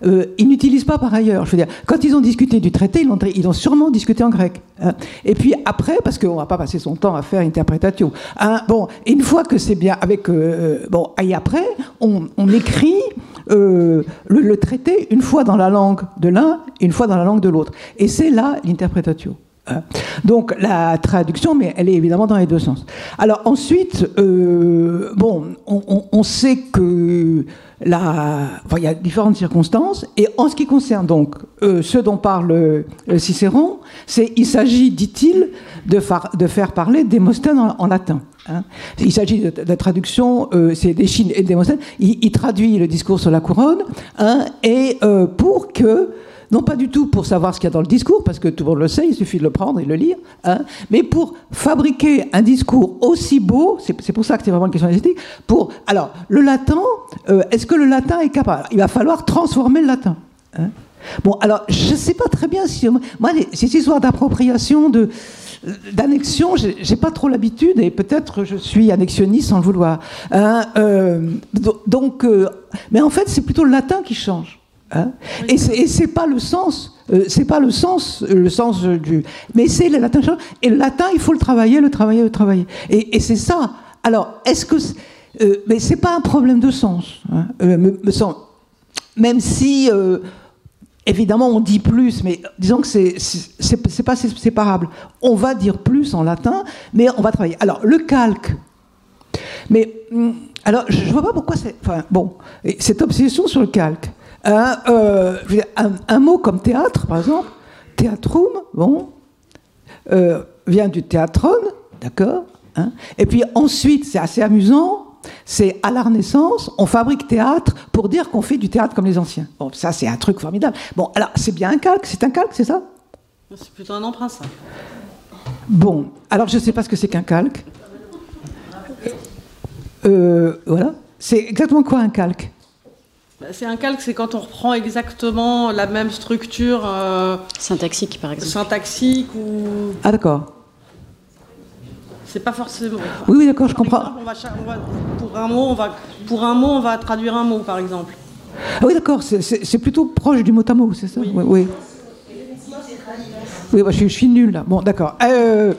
euh, ils n'utilisent pas par ailleurs. Je veux dire, quand ils ont discuté du traité, ils ont, sûrement discuté en grec. Hein. Et puis après, parce qu'on va pas passer son temps à faire interprétation. Hein, bon, une fois que c'est bien avec euh, bon, et après, on, écrit euh, le, traité une fois dans la langue de l'un, une fois dans la langue de l'autre. Et c'est là l'interprétation. Hein. Donc la traduction, mais elle est évidemment dans les deux sens. Alors ensuite, euh, bon, on, sait que la, il y a différentes circonstances, et en ce qui concerne donc euh, ce dont parle euh, Cicéron, c'est il s'agit, dit-il, de, de, faire parler Démosthène en, latin. Hein. Il s'agit de, la traduction, c'est d'Échine et Démosthène. Il, il, traduit le discours sur la couronne, hein, et pour que non pas du tout pour savoir ce qu'il y a dans le discours, parce que tout le monde le sait, il suffit de le prendre et de le lire, hein, mais pour fabriquer un discours aussi beau, c'est pour ça que c'est vraiment une question esthétique, pour... Alors, le latin, euh, est-ce que le latin est capable? Il va falloir transformer le latin. Hein. Bon, alors, je ne sais pas très bien si... Moi, ces histoires d'appropriation, de d'annexion, j'ai pas trop l'habitude et peut-être je suis annexionniste sans le vouloir. Hein, euh, donc, euh, mais en fait, c'est plutôt le latin qui change. Hein? Et c'est pas le sens, euh, c'est pas le sens, euh, le sens du. Mais c'est le latin. Et le latin, il faut le travailler, le travailler, le travailler. Et, c'est ça. Alors, est-ce que. Euh, mais c'est pas un problème de sens. Hein, me, même si. Évidemment, on dit plus, mais disons que c'est pas séparable. On va dire plus en latin, mais on va travailler. Alors, le calque. Mais, hum, alors, je vois pas pourquoi c'est. Enfin, bon, cette obsession sur le calque. Euh, un, mot comme théâtre, par exemple, théâtrum, bon, euh, vient du théâtron, d'accord hein. Et puis ensuite, c'est assez amusant, c'est à la Renaissance, on fabrique théâtre pour dire qu'on fait du théâtre comme les anciens. Bon, ça, c'est un truc formidable. Bon, alors, c'est bien un calque, c'est un calque, c'est ça? C'est plutôt un emprunt, ça. Bon, alors je ne sais pas ce que c'est qu'un calque. Euh, voilà. C'est exactement quoi un calque? C'est un calque, c'est quand on reprend exactement la même structure. Euh, syntaxique, par exemple. Syntaxique ou. Ah, d'accord. C'est pas forcément. Oui, oui, d'accord, je comprends. pour, un mot, on va, pour un mot, on va traduire un mot, par exemple. Ah oui, d'accord, c'est plutôt proche du mot à mot, c'est ça? Oui. Oui, oui. je, suis, nul là. Bon, d'accord. Euh,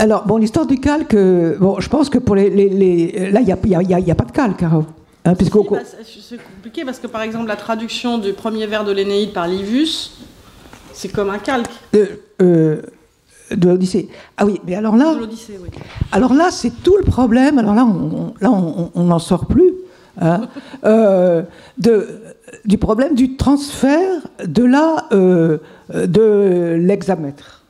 alors, bon, l'histoire du calque, euh, bon, je pense que pour les. là, il n'y a, pas de calque, hein, bah, c'est compliqué parce que, par exemple, la traduction du premier vers de l'Énéide par Livus, c'est comme un calque. Euh, de l'Odyssée. Ah oui, mais alors là. oui. Alors là, c'est tout le problème. Alors là, on, là, on n'en sort plus. Hein, <laughs> euh, de, du problème du transfert de la de l'hexamètre.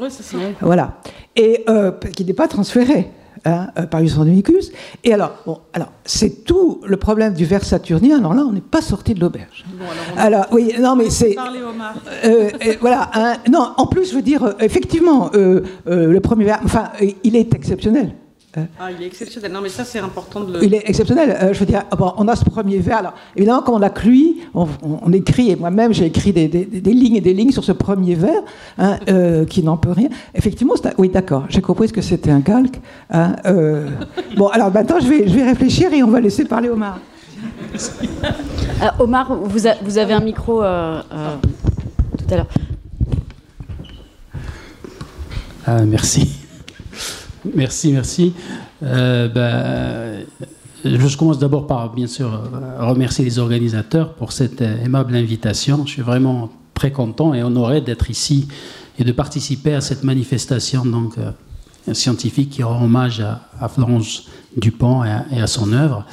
Oui, c'est ça. Voilà. Et euh, qui n'est pas transféré. Hein, euh, par Domicus. Et alors, bon, alors c'est tout le problème du vers saturnien. Alors là, on n'est pas sorti de l'auberge. alors, oui, non, mais c'est. Euh, voilà. Hein, non, en plus, je veux dire, effectivement, le premier vers, enfin, il est exceptionnel. Ah, il est exceptionnel. Non, mais ça, c'est important de le. Il est exceptionnel. Euh, je veux dire, on a ce premier vers. Alors, évidemment, quand on l'a lui, on, écrit, et moi-même, j'ai écrit des, lignes et des lignes sur ce premier vers, hein, <laughs> euh, qui n'en peut rien. Effectivement, oui, d'accord, j'ai compris ce que c'était un calque. Hein, euh. bon, alors maintenant, je vais, je vais réfléchir et on va laisser parler Omar. <laughs> Omar, vous, vous, avez un micro tout à l'heure. merci. Merci, merci. Euh, ben, je commence d'abord par, bien sûr, euh, remercier les organisateurs pour cette euh, aimable invitation. Je suis vraiment très content et honoré d'être ici et de participer à cette manifestation donc, scientifique qui rend hommage à, Florence Dupont et à, son œuvre.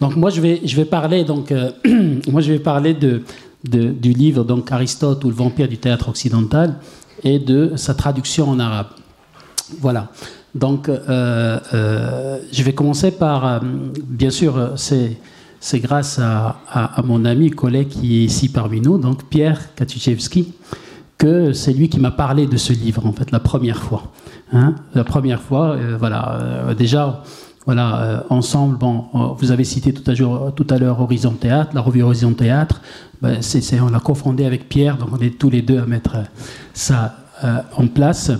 Donc moi, je vais, je vais parler, donc, <clears throat> moi, je vais parler de, du livre donc, Aristote ou le vampire du théâtre occidental et de sa traduction en arabe. Voilà. Donc, euh, euh, je vais commencer par, euh, bien sûr, c'est, grâce à, mon ami, collègue qui est ici parmi nous, donc Pierre Katuszewski, que c'est lui qui m'a parlé de ce livre, en fait, la première fois. Hein. la première fois, voilà, déjà, voilà, ensemble, bon, vous avez cité tout à, l'heure Horizon Théâtre, la revue Horizon Théâtre, ben, c'est, on l'a confondé avec Pierre, donc on est tous les deux à mettre ça en place.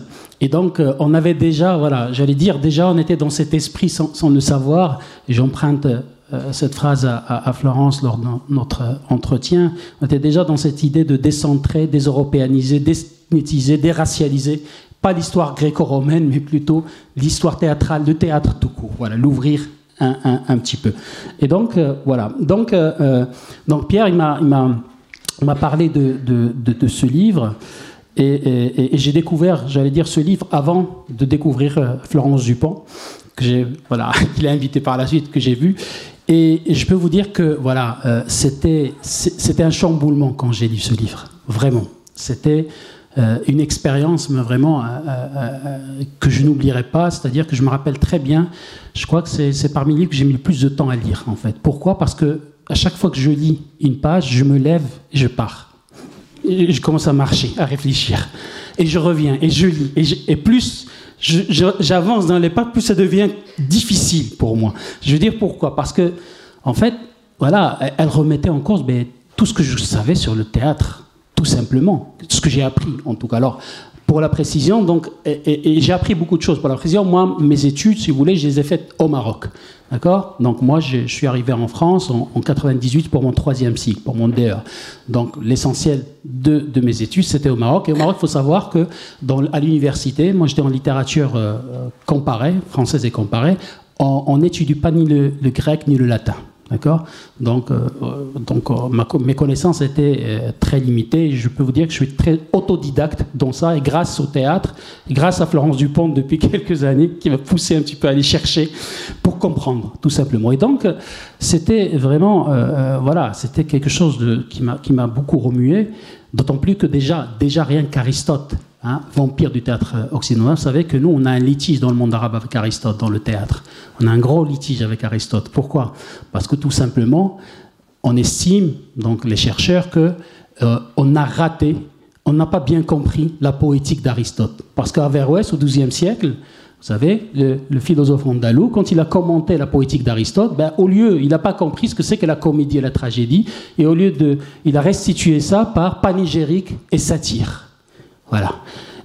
Et donc, euh, on avait déjà, voilà, j'allais dire, déjà, on était dans cet esprit sans, le savoir. J'emprunte euh, cette phrase à, Florence lors de notre entretien. On était déjà dans cette idée de décentrer, déseuropéaniser, désnétiser, déracialiser. Pas l'histoire gréco-romaine, mais plutôt l'histoire théâtrale, le théâtre tout court. Voilà, l'ouvrir un, petit peu. Et donc, euh, voilà. Donc, donc Pierre, il m'a on m'a parlé de, de, ce livre. Et, j'ai découvert, j'allais dire, ce livre avant de découvrir euh, Florence Dupont, <laughs> qu'il a invité par la suite, que j'ai vu. Et, je peux vous dire que voilà, euh, c'était, c'était un chamboulement quand j'ai lu ce livre, vraiment. C'était euh, une expérience vraiment que je n'oublierai pas, c'est-à-dire que je me rappelle très bien. Je crois que c'est parmi les livres que j'ai mis le plus de temps à lire, en fait. Pourquoi? Parce que à chaque fois que je lis une page, je me lève et je pars. Je commence à marcher, à réfléchir. Et je reviens et je lis. Et, plus j'avance dans les pas, plus ça devient difficile pour moi. Je veux dire pourquoi? Parce que, en fait, voilà, elle remettait en cause ben, tout ce que je savais sur le théâtre, tout simplement. Ce que j'ai appris, en tout cas. Alors, pour la précision, donc, et, j'ai appris beaucoup de choses. Pour la précision, moi, mes études, si vous voulez, je les ai faites au Maroc. D'accord? Donc, moi, je, suis arrivé en France en, 98 pour mon troisième cycle, pour mon DE. Donc, l'essentiel de, mes études, c'était au Maroc. Et au Maroc, il faut savoir que à l'université, moi, j'étais en littérature euh, comparée, française et comparée. On n'étudie pas ni le grec ni le latin. D'accord? Donc, euh, donc euh, mes connaissances étaient euh, très limitées. Je peux vous dire que je suis très autodidacte dans ça. Et grâce au théâtre, grâce à Florence Dupont depuis <laughs> quelques années, qui m'a poussé un petit peu à aller chercher pour comprendre, tout simplement. Et donc, c'était vraiment, voilà, c'était quelque chose de, qui m'a beaucoup remué. D'autant plus que déjà, déjà rien qu'Aristote Hein, vampire du théâtre occidental, vous savez que nous, on a un litige dans le monde arabe avec Aristote, dans le théâtre. On a un gros litige avec Aristote. Pourquoi? Parce que tout simplement, on estime, donc les chercheurs, que euh, on a raté, on n'a pas bien compris la poétique d'Aristote. Parce qu'Averroès, au XIIe siècle, vous savez, le, philosophe andalou, quand il a commenté la poétique d'Aristote, ben, au lieu, il n'a pas compris ce que c'est que la comédie et la tragédie, et au lieu de, il a restitué ça par panégérique et satire. Voilà.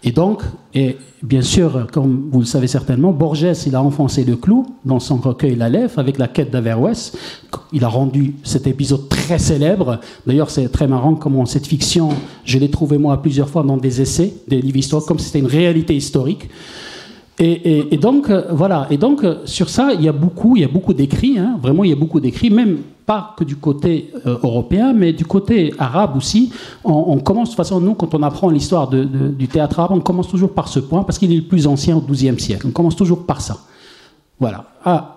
Et donc, et bien sûr, comme vous le savez certainement, Borges, il a enfoncé le clou dans son recueil La Lèvre avec la quête d'Averroès. Il a rendu cet épisode très célèbre. D'ailleurs, c'est très marrant comment cette fiction, je l'ai trouvée moi plusieurs fois dans des essais, des livres historiques, comme c'était une réalité historique. Et, donc, euh, voilà. Et donc, euh, sur ça, il y a beaucoup, il y a beaucoup d'écrits. Hein. Vraiment, il y a beaucoup d'écrits, même pas que du côté euh, européen, mais du côté arabe aussi. On, commence, de toute façon, nous, quand on apprend l'histoire du théâtre arabe, on commence toujours par ce point, parce qu'il est le plus ancien au XIIe siècle. On commence toujours par ça. Voilà.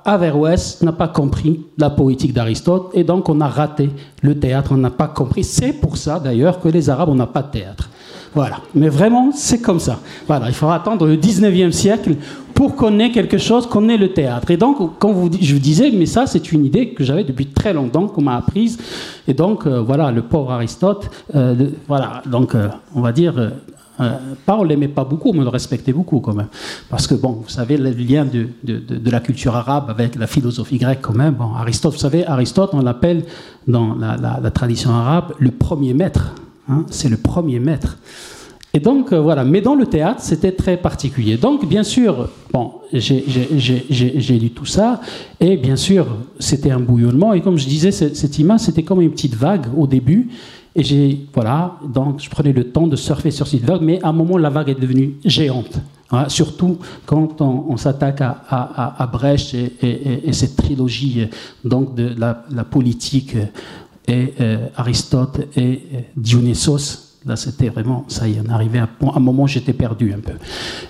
Averroès n'a pas compris la poétique d'Aristote, et donc on a raté le théâtre, on n'a pas compris. C'est pour ça, d'ailleurs, que les Arabes, n'ont pas de théâtre. Voilà. Mais vraiment, c'est comme ça. Voilà. Il faudra attendre le 19e siècle pour qu'on ait quelque chose, qu'on ait le théâtre. Et donc, quand vous, je vous disais, mais ça, c'est une idée que j'avais depuis très longtemps, qu'on m'a apprise. Et donc, euh, voilà, le pauvre Aristote, euh, voilà, donc, euh, on va dire, pas on l'aimait pas beaucoup, mais on le respectait beaucoup quand même. Parce que, bon, vous savez, le lien de, de, la culture arabe avec la philosophie grecque quand même. Aristote, vous savez, Aristote, on l'appelle dans la, tradition arabe le premier maître. Hein, c'est le premier maître. Et donc, euh, voilà. Mais dans le théâtre, c'était très particulier. Donc, bien sûr, bon, j'ai lu tout ça. Et bien sûr, c'était un bouillonnement. Et comme je disais, cette image, c'était comme une petite vague au début. Et j'ai, voilà, donc je prenais le temps de surfer sur cette vague. Mais à un moment, la vague est devenue géante. Hein, surtout quand on, s'attaque à, Brecht et, cette trilogie donc de la, la politique et euh, Aristote et euh, Dionysos. Là, c'était vraiment, ça y est, on arrivait à un moment j'étais perdu un peu.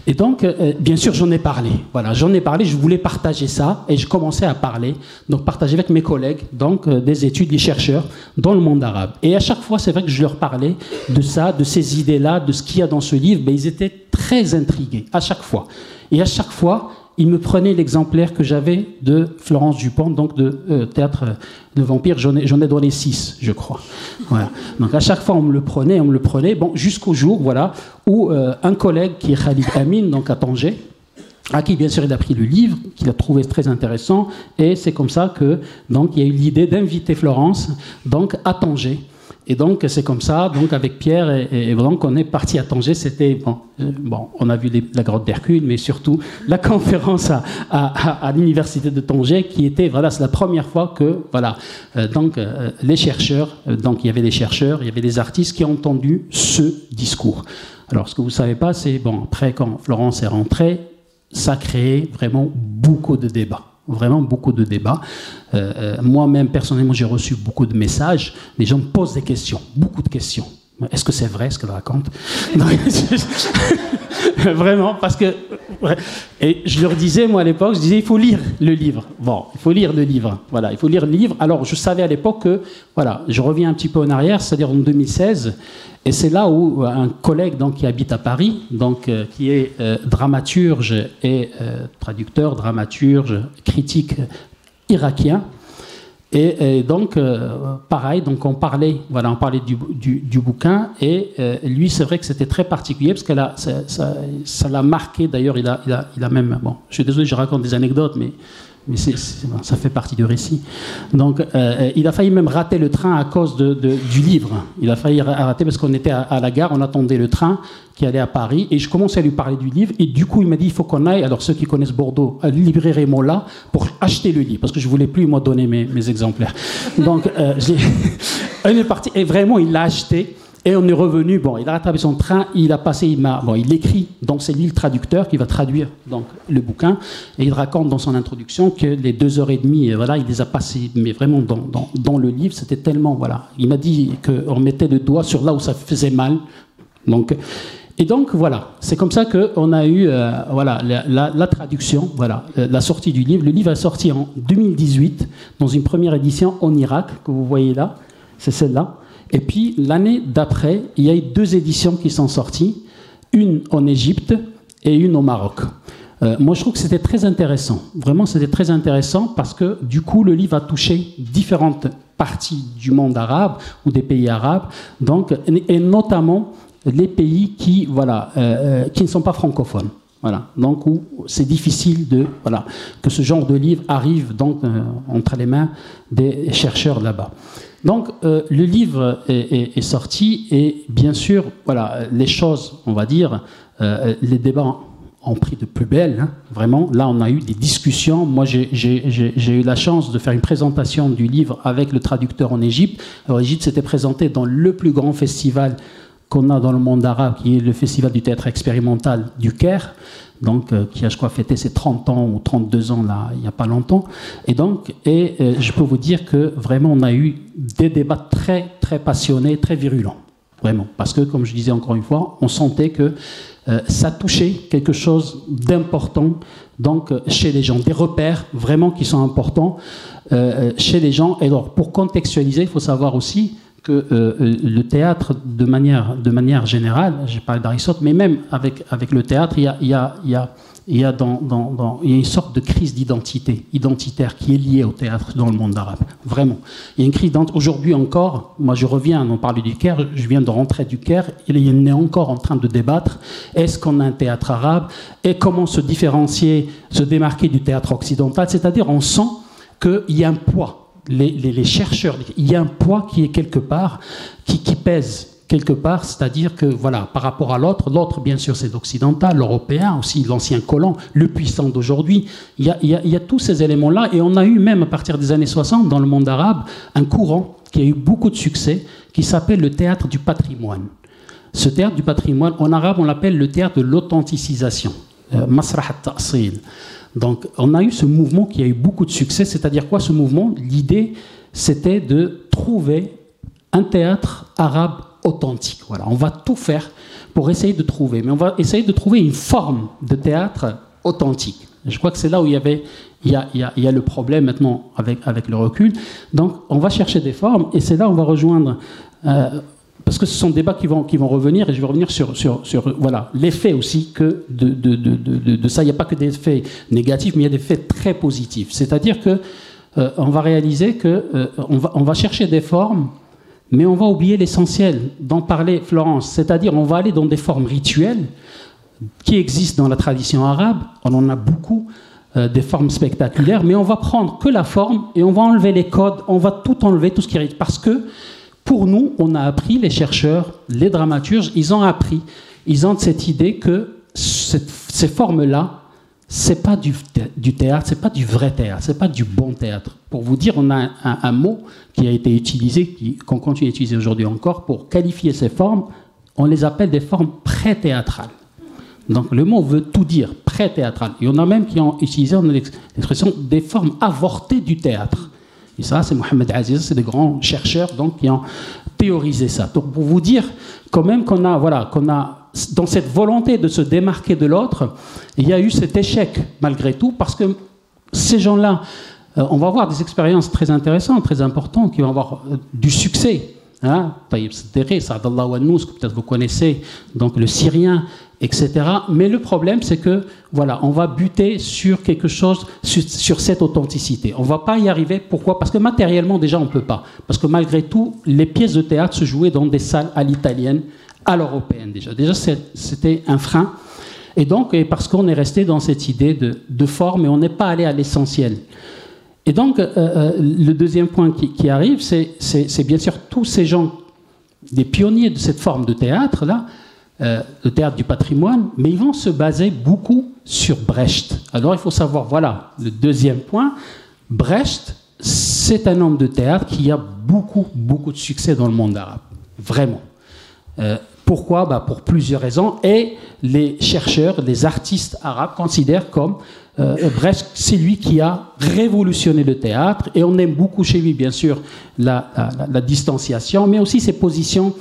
Et donc, euh, bien sûr, j'en ai parlé. Voilà, j'en ai parlé, je voulais partager ça, et je commençais à parler, donc partager avec mes collègues, donc des études, des chercheurs dans le monde arabe. Et à chaque fois, c'est vrai que je leur parlais de ça, de ces idées-là, de ce qu'il y a dans ce livre, mais ils étaient très intrigués, à chaque fois. Et à chaque fois, il me prenait l'exemplaire que j'avais de Florence Dupont, donc de euh, Théâtre de Vampire. J'en ai, ai, donné six, je crois. Donc à chaque fois, on me le prenait, on me le prenait, bon, jusqu'au jour, voilà, où euh, un collègue qui est Khalid Amin, donc à Tanger, à qui bien sûr il a pris le livre, qu'il a trouvé très intéressant, et c'est comme ça que donc il y a eu l'idée d'inviter Florence donc à Tanger et donc, c'est comme ça, donc avec Pierre, et, on est parti à Tanger. C'était, bon, euh, bon, on a vu la grotte d'Hercule, mais surtout la <laughs> conférence à, l'université de Tanger, qui était, voilà, c'est la première fois que, voilà, euh, donc euh, les chercheurs, donc il y avait des chercheurs, il y avait des artistes qui ont entendu ce discours. Alors, ce que vous savez pas, c'est, bon, après, quand Florence est rentrée, ça a créé vraiment beaucoup de débats vraiment beaucoup de débats. Moi-même, personnellement, j'ai reçu beaucoup de messages. Les gens me posent des questions, beaucoup de questions. Est-ce que c'est vrai ce qu'elle raconte? <laughs> <laughs> Vraiment, parce que. Et je leur disais, moi à l'époque, je disais, il faut lire le livre. Bon, il faut lire le livre. Voilà, il faut lire le livre. Alors, je savais à l'époque que, voilà, je reviens un petit peu en arrière, c'est-à-dire en 2016, et c'est là où un collègue donc, qui habite à Paris, donc, euh, qui est euh, dramaturge et euh, traducteur, dramaturge, critique irakien, et, donc, euh, pareil, donc on parlait, voilà, on parlait du, du, bouquin, et euh, lui, c'est vrai que c'était très particulier, parce que ça l'a marqué, d'ailleurs, il a, il, a, il a même, bon, je suis désolé, je raconte des anecdotes, mais mais ça fait partie du récit. Donc, euh, il a failli même rater le train à cause de, du livre. Il a failli rater parce qu'on était à, la gare, on attendait le train qui allait à Paris, et je commençais à lui parler du livre, et du coup, il m'a dit il faut qu'on aille, alors ceux qui connaissent Bordeaux, à la librairie Mola, pour acheter le livre, parce que je voulais plus, moi, donner mes, exemplaires. Donc, euh, il <laughs> est parti, et vraiment, il l'a acheté. Et on est revenu, bon, il a rattrapé son train, il a passé, il m'a, bon, il écrit, donc c'est lui le traducteur qui va traduire donc, le bouquin, et il raconte dans son introduction que les deux heures et demie, euh, voilà, il les a passées, mais vraiment dans, dans, dans le livre, c'était tellement, voilà, il m'a dit qu'on mettait le doigt sur là où ça faisait mal, donc, et donc voilà, c'est comme ça qu'on a eu euh, voilà, la, la, traduction, voilà, euh, la sortie du livre. Le livre a sorti en 2018 dans une première édition en Irak, que vous voyez là, c'est celle-là. Et puis l'année d'après, il y a eu deux éditions qui sont sorties, une en Égypte et une au Maroc. Euh, moi, je trouve que c'était très intéressant. Vraiment, c'était très intéressant parce que du coup, le livre a touché différentes parties du monde arabe ou des pays arabes, donc, et notamment les pays qui, voilà, euh, euh, qui ne sont pas francophones. Voilà. Donc, c'est difficile de, voilà, que ce genre de livre arrive donc, entre les mains des chercheurs là-bas. Donc euh, le livre est, sorti et bien sûr, voilà, les choses, on va dire, euh, les débats ont pris de plus belle, hein, vraiment. Là, on a eu des discussions. Moi, j'ai eu la chance de faire une présentation du livre avec le traducteur en Égypte. Alors, l'Égypte s'était présentée dans le plus grand festival qu'on a dans le monde arabe, qui est le Festival du théâtre expérimental du Caire donc, euh, qui a, je crois, fêté ses 30 ans ou 32 ans là, il n'y a pas longtemps. Et donc, et, euh, je peux vous dire que vraiment, on a eu des débats très, très passionnés, très virulents. Vraiment. Parce que, comme je disais encore une fois, on sentait que euh, ça touchait quelque chose d'important donc chez les gens, des repères vraiment qui sont importants chez les gens. Et alors, pour contextualiser, il faut savoir aussi que euh, le théâtre, de manière, de manière générale, j'ai parlé d'Aristote, mais même avec, avec le théâtre, il y a, une sorte de crise d'identité, identitaire, qui est liée au théâtre dans le monde arabe. Vraiment. Il y a une crise Aujourd'hui encore, moi je reviens, on parle du Caire, je viens de rentrer du Caire, il est encore en train de débattre est-ce qu'on a un théâtre arabe? Et comment se différencier, se démarquer du théâtre occidental? C'est-à-dire, on sent qu'il y a un poids les, chercheurs, il y a un poids qui est quelque part, qui, pèse quelque part, c'est-à-dire que, voilà, par rapport à l'autre, l'autre, bien sûr, c'est l'occidental, l'européen, aussi l'ancien colon, le puissant d'aujourd'hui. Il, y a, tous ces éléments-là, et on a eu même à partir des années 60, dans le monde arabe, un courant qui a eu beaucoup de succès, qui s'appelle le théâtre du patrimoine. Ce théâtre du patrimoine, en arabe, on l'appelle le théâtre de l'authenticisation, euh, masrah. Donc on a eu ce mouvement qui a eu beaucoup de succès, c'est-à-dire quoi ce mouvement? L'idée, c'était de trouver un théâtre arabe authentique. Voilà, on va tout faire pour essayer de trouver, mais on va essayer de trouver une forme de théâtre authentique. Je crois que c'est là où il y avait, il y a, il y a, le problème maintenant avec, avec le recul. Donc, on va chercher des formes, et c'est là où on va rejoindre euh, parce que ce sont des débats qui vont, qui vont revenir, et je vais revenir sur, sur, sur voilà, l'effet aussi que de, de, de, de ça. Il n'y a pas que des effets négatifs, mais il y a des effets très positifs. C'est-à-dire que euh, on va réaliser que euh, on, va, on va chercher des formes, mais on va oublier l'essentiel d'en parler Florence. C'est-à-dire on va aller dans des formes rituelles qui existent dans la tradition arabe. On en a beaucoup. Euh, des formes spectaculaires, mais on va prendre que la forme et on va enlever les codes, on va tout enlever, tout ce qui est parce que pour nous, on a appris, les chercheurs, les dramaturges, ils ont appris, ils ont cette idée que ces formes-là, c'est pas du, du théâtre, c'est pas du vrai théâtre, c'est pas du bon théâtre. Pour vous dire, on a un, mot qui a été utilisé, qu'on continue à utiliser aujourd'hui encore, pour qualifier ces formes, on les appelle des formes pré-théâtrales. Donc le mot veut tout dire, très théâtrales. Il y en a même qui ont utilisé l'expression des formes avortées du théâtre. Et ça, c'est Mohamed Aziz, c'est des grands chercheurs donc, qui ont théorisé ça. Donc pour vous dire quand même qu'on a, voilà, qu'on a, dans cette volonté de se démarquer de l'autre, il y a eu cet échec malgré tout, parce que ces gens-là, euh, on va avoir des expériences très intéressantes, très importantes, qui vont avoir euh, du succès. Hein, Taïb Sadallah Wannous, que peut-être vous connaissez, donc le Syrien, etc. Mais le problème, c'est que, voilà, on va buter sur quelque chose, sur, cette authenticité. On ne va pas y arriver. Pourquoi? Parce que matériellement, déjà, on ne peut pas. Parce que malgré tout, les pièces de théâtre se jouaient dans des salles à l'italienne, à l'européenne déjà. Déjà, c'était un frein. Et donc, parce qu'on est resté dans cette idée de, forme et on n'est pas allé à l'essentiel. Et donc, euh, euh, le deuxième point qui, arrive, c'est bien sûr tous ces gens, des pionniers de cette forme de théâtre-là, euh, le théâtre du patrimoine, mais ils vont se baser beaucoup sur Brecht. Alors il faut savoir, voilà, le deuxième point, Brecht, c'est un homme de théâtre qui a beaucoup, beaucoup de succès dans le monde arabe. Vraiment. Pourquoi bah Pour plusieurs raisons. Et les chercheurs, les artistes arabes considèrent comme euh, Brecht, c'est lui qui a révolutionné le théâtre, et on aime beaucoup chez lui, bien sûr, la, distanciation, mais aussi ses positions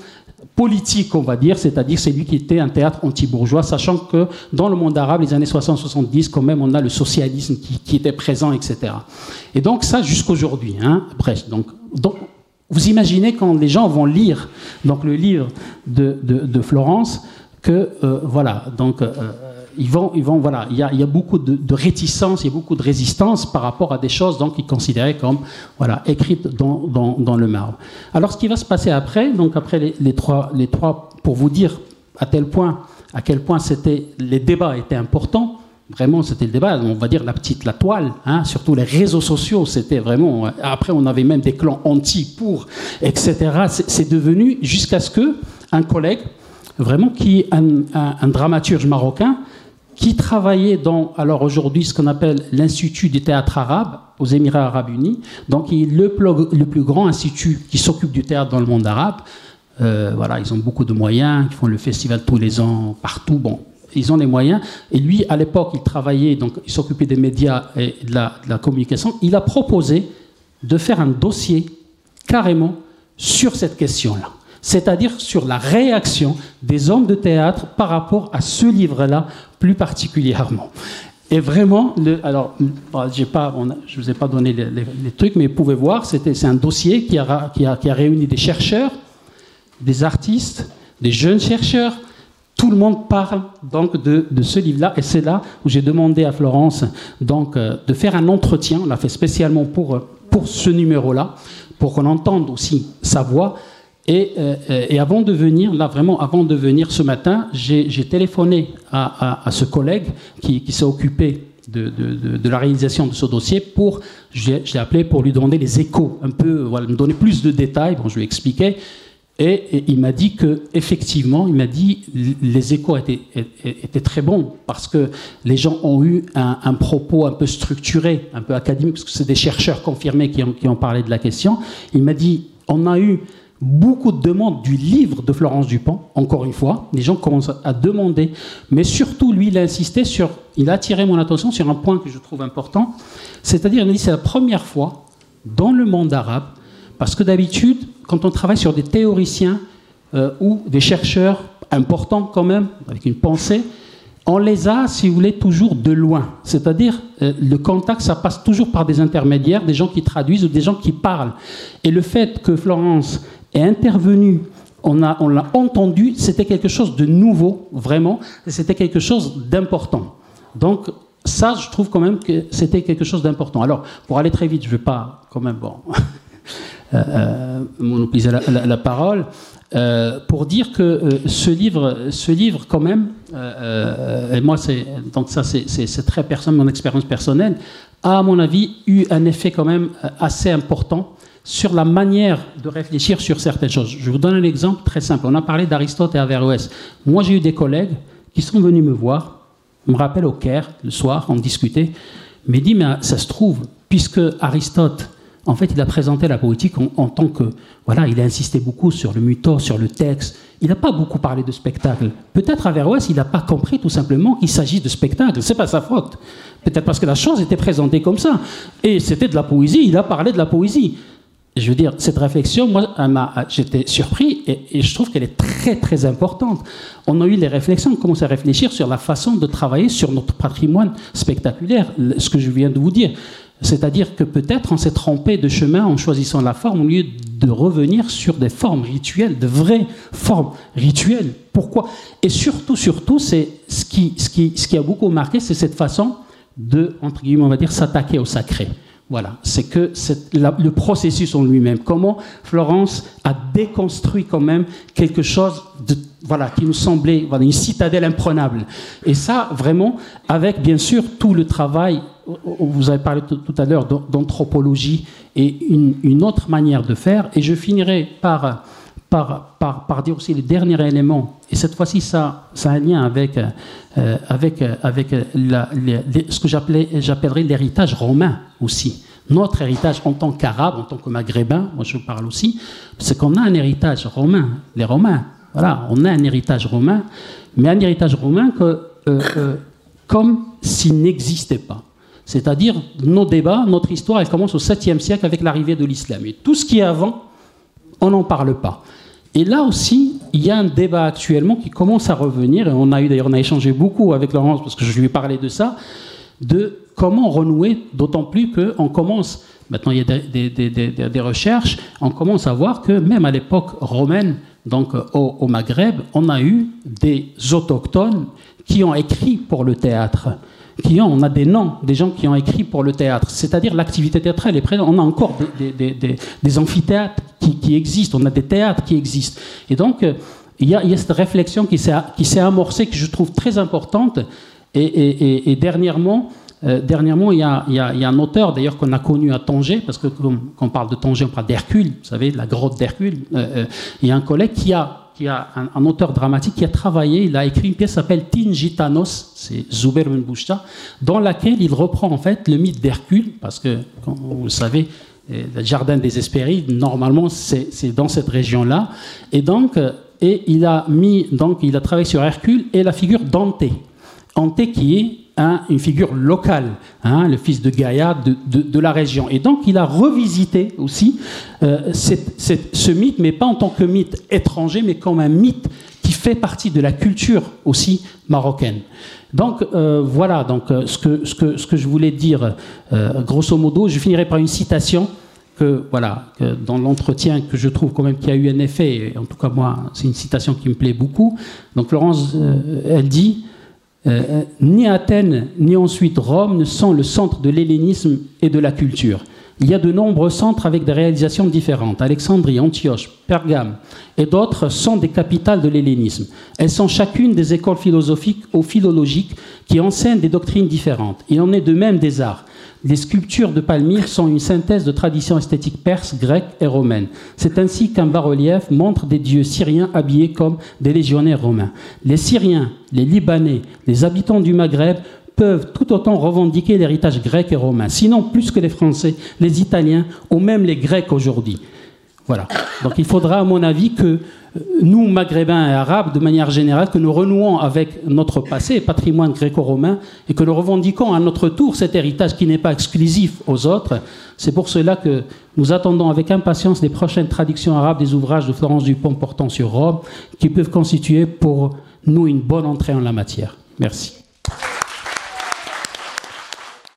politiques, on va dire, c'est-à-dire c'est lui qui était un théâtre anti-bourgeois, sachant que dans le monde arabe, les années 60-70, quand même, on a le socialisme qui, était présent, etc. Et donc ça jusqu'aujourd'hui, hein, Brecht. Donc, donc, vous imaginez quand les gens vont lire donc le livre de, Florence que euh, voilà donc euh, ils vont, ils vont, voilà, il y a, y a beaucoup de, de, réticence, il y a beaucoup de résistance par rapport à des choses donc qu'ils considéraient comme voilà écrites dans, dans, dans, le marbre. Alors ce qui va se passer après, donc après les, trois, les trois, pour vous dire à tel point, à quel point c'était, les débats étaient importants. Vraiment, c'était le débat, on va dire la petite, la toile, hein, surtout les réseaux sociaux, c'était vraiment. Après, on avait même des clans anti, pour, etc. C'est devenu jusqu'à ce que un collègue, vraiment qui un, un, dramaturge marocain, qui travaillait dans, alors aujourd'hui, ce qu'on appelle l'Institut du théâtre arabe aux Émirats arabes unis. Donc, il est le, le plus grand institut qui s'occupe du théâtre dans le monde arabe. Euh, voilà, ils ont beaucoup de moyens, ils font le festival tous les ans, partout. Bon, ils ont les moyens. Et lui, à l'époque, il travaillait, donc il s'occupait des médias et de la, communication. Il a proposé de faire un dossier carrément sur cette question-là c'est-à-dire sur la réaction des hommes de théâtre par rapport à ce livre-là plus particulièrement. Et vraiment, alors, je ne vous ai pas donné les, trucs, mais vous pouvez voir, c'est un dossier qui a, qui, a, qui a, réuni des chercheurs, des artistes, des jeunes chercheurs. Tout le monde parle donc de, de ce livre-là, et c'est là où j'ai demandé à Florence donc euh, de faire un entretien. On l'a fait spécialement pour pour ce numéro-là, pour qu'on entende aussi sa voix euh, et, avant de venir, là vraiment, avant de venir ce matin, j'ai téléphoné à, ce collègue qui, s'est occupé de, la réalisation de ce dossier pour, je l'ai appelé pour lui demander les échos, un peu, voilà, me donner plus de détails. Bon, je lui expliquais. Et, il m'a dit que effectivement, il m'a dit les échos étaient, très bons parce que les gens ont eu un, propos un peu structuré, un peu académique, parce que c'est des chercheurs confirmés qui ont, parlé de la question. Il m'a dit on a eu beaucoup de demandes du livre de Florence Dupont, encore une fois. Les gens commencent à demander. Mais surtout, lui, il a insisté sur. Il a attiré mon attention sur un point que je trouve important. C'est-à-dire, il a dit c'est la première fois dans le monde arabe, parce que d'habitude, quand on travaille sur des théoriciens euh, ou des chercheurs importants quand même, avec une pensée, on les a, si vous voulez, toujours de loin. C'est-à-dire, euh, le contact, ça passe toujours par des intermédiaires, des gens qui traduisent ou des gens qui parlent. Et le fait que Florence est intervenu, on l'a entendu, c'était quelque chose de nouveau, vraiment, c'était quelque chose d'important. Donc, ça, je trouve quand même que c'était quelque chose d'important. Alors, pour aller très vite, je ne vais pas, quand même, bon, <laughs> monopoliser la, la, parole, euh, pour dire que euh, ce livre, ce livre quand même, euh, et moi, c'est donc ça, c'est très personnel, mon expérience personnelle, a, à mon avis, eu un effet quand même assez important sur la manière de réfléchir sur certaines choses. Je vous donne un exemple très simple. On a parlé d'Aristote et Averroès. Moi, j'ai eu des collègues qui sont venus me voir, me rappelle au Caire, le soir, on discutait, mais dit, mais ça se trouve, puisque Aristote, en fait, il a présenté la poétique en, tant que, voilà, il a insisté beaucoup sur le mythos, sur le texte, il n'a pas beaucoup parlé de spectacle. Peut-être à Verroès, il n'a pas compris tout simplement qu'il s'agit de spectacle. C'est pas sa faute. Peut-être parce que la chose était présentée comme ça. Et c'était de la poésie, il a parlé de la poésie. Je veux dire, cette réflexion, moi, j'étais surpris et, je trouve qu'elle est très, très importante. On a eu les réflexions, on commence à réfléchir sur la façon de travailler sur notre patrimoine spectaculaire, ce que je viens de vous dire. C'est-à-dire que peut-être on s'est trompé de chemin en choisissant la forme au lieu de revenir sur des formes rituelles, de vraies formes rituelles. Pourquoi? Et surtout, surtout, c'est ce qui, ce, qui, ce qui a beaucoup marqué, c'est cette façon de, entre guillemets, on va dire, s'attaquer au sacré. Voilà, c'est que le processus en lui-même. Comment Florence a déconstruit quand même quelque chose de, voilà, qui nous semblait une citadelle imprenable. Et ça, vraiment, avec bien sûr tout le travail, vous avez parlé tout, à l'heure d'anthropologie et une, autre manière de faire. Et je finirai par dire aussi le dernier élément, et cette fois-ci ça, a un lien avec, euh, la, ce que j'appellerais l'héritage romain aussi. Notre héritage en tant qu'arabe, en tant que maghrébin, moi je parle aussi, c'est qu'on a un héritage romain, les Romains, voilà, on a un héritage romain, mais un héritage romain que, euh, euh, comme s'il n'existait pas. C'est-à-dire, nos débats, notre histoire, elle commence au 7e siècle avec l'arrivée de l'islam. Et tout ce qui est avant, on n'en parle pas. Et là aussi, il y a un débat actuellement qui commence à revenir, et on a eu d'ailleurs, on a échangé beaucoup avec Laurence, parce que je lui ai parlé de ça, de comment renouer, d'autant plus qu'on commence, maintenant il y a des, recherches, on commence à voir que même à l'époque romaine, donc au, au, Maghreb, on a eu des autochtones qui ont écrit pour le théâtre. Qui ont, on a des noms des gens qui ont écrit pour le théâtre, c'est-à-dire l'activité théâtrale est présente. On a encore des, amphithéâtres qui, existent, on a des théâtres qui existent. Et donc, euh, il y, a, cette réflexion qui s'est amorcée, que je trouve très importante. Et, dernièrement, euh, dernièrement, il y, a, un auteur d'ailleurs qu'on a connu à Tanger, parce que quand on parle de Tanger, on parle d'Hercule, vous savez, la grotte d'Hercule. Euh, il y a un collègue qui a qui a un, auteur dramatique qui a travaillé, il a écrit une pièce qui s'appelle Tin Gitanos, c'est Zuber dans laquelle il reprend en fait le mythe d'Hercule, parce que, comme vous le savez, euh, le jardin des Hespérides, normalement, c'est dans cette région-là. Et donc, euh, et il a mis, donc, il a travaillé sur Hercule et la figure Dante. Dante qui est une figure locale, hein, le fils de Gaïa de, la région. Et donc il a revisité aussi euh, ce mythe, mais pas en tant que mythe étranger, mais comme un mythe qui fait partie de la culture aussi marocaine. Donc euh, voilà donc, euh, ce, que, je voulais dire, grosso modo. Je finirai par une citation que, voilà, dans l'entretien que je trouve quand même qui a eu un effet, en tout cas moi, c'est une citation qui me plaît beaucoup. Donc Florence, elle dit euh, ni Athènes, ni ensuite Rome ne sont le centre de l'hellénisme et de la culture. Il y a de nombreux centres avec des réalisations différentes. Alexandrie, Antioche, Pergame et d'autres sont des capitales de l'hellénisme. Elles sont chacune des écoles philosophiques ou philologiques qui enseignent des doctrines différentes. Il en est de même des arts. Les sculptures de Palmyre sont une synthèse de traditions esthétiques perses, grecques et romaines. C'est ainsi qu'un bas-relief montre des dieux syriens habillés comme des légionnaires romains. Les Syriens, les Libanais, les habitants du Maghreb peuvent tout autant revendiquer l'héritage grec et romain, sinon plus que les Français, les Italiens ou même les Grecs aujourd'hui. Voilà. Donc il faudra, à mon avis, que nous, maghrébins et arabes, de manière générale, que nous renouons avec notre passé, patrimoine gréco-romain, et que nous revendiquons à notre tour cet héritage qui n'est pas exclusif aux autres. C'est pour cela que nous attendons avec impatience les prochaines traductions arabes des ouvrages de Florence Dupont portant sur Rome, qui peuvent constituer pour nous une bonne entrée en la matière. Merci.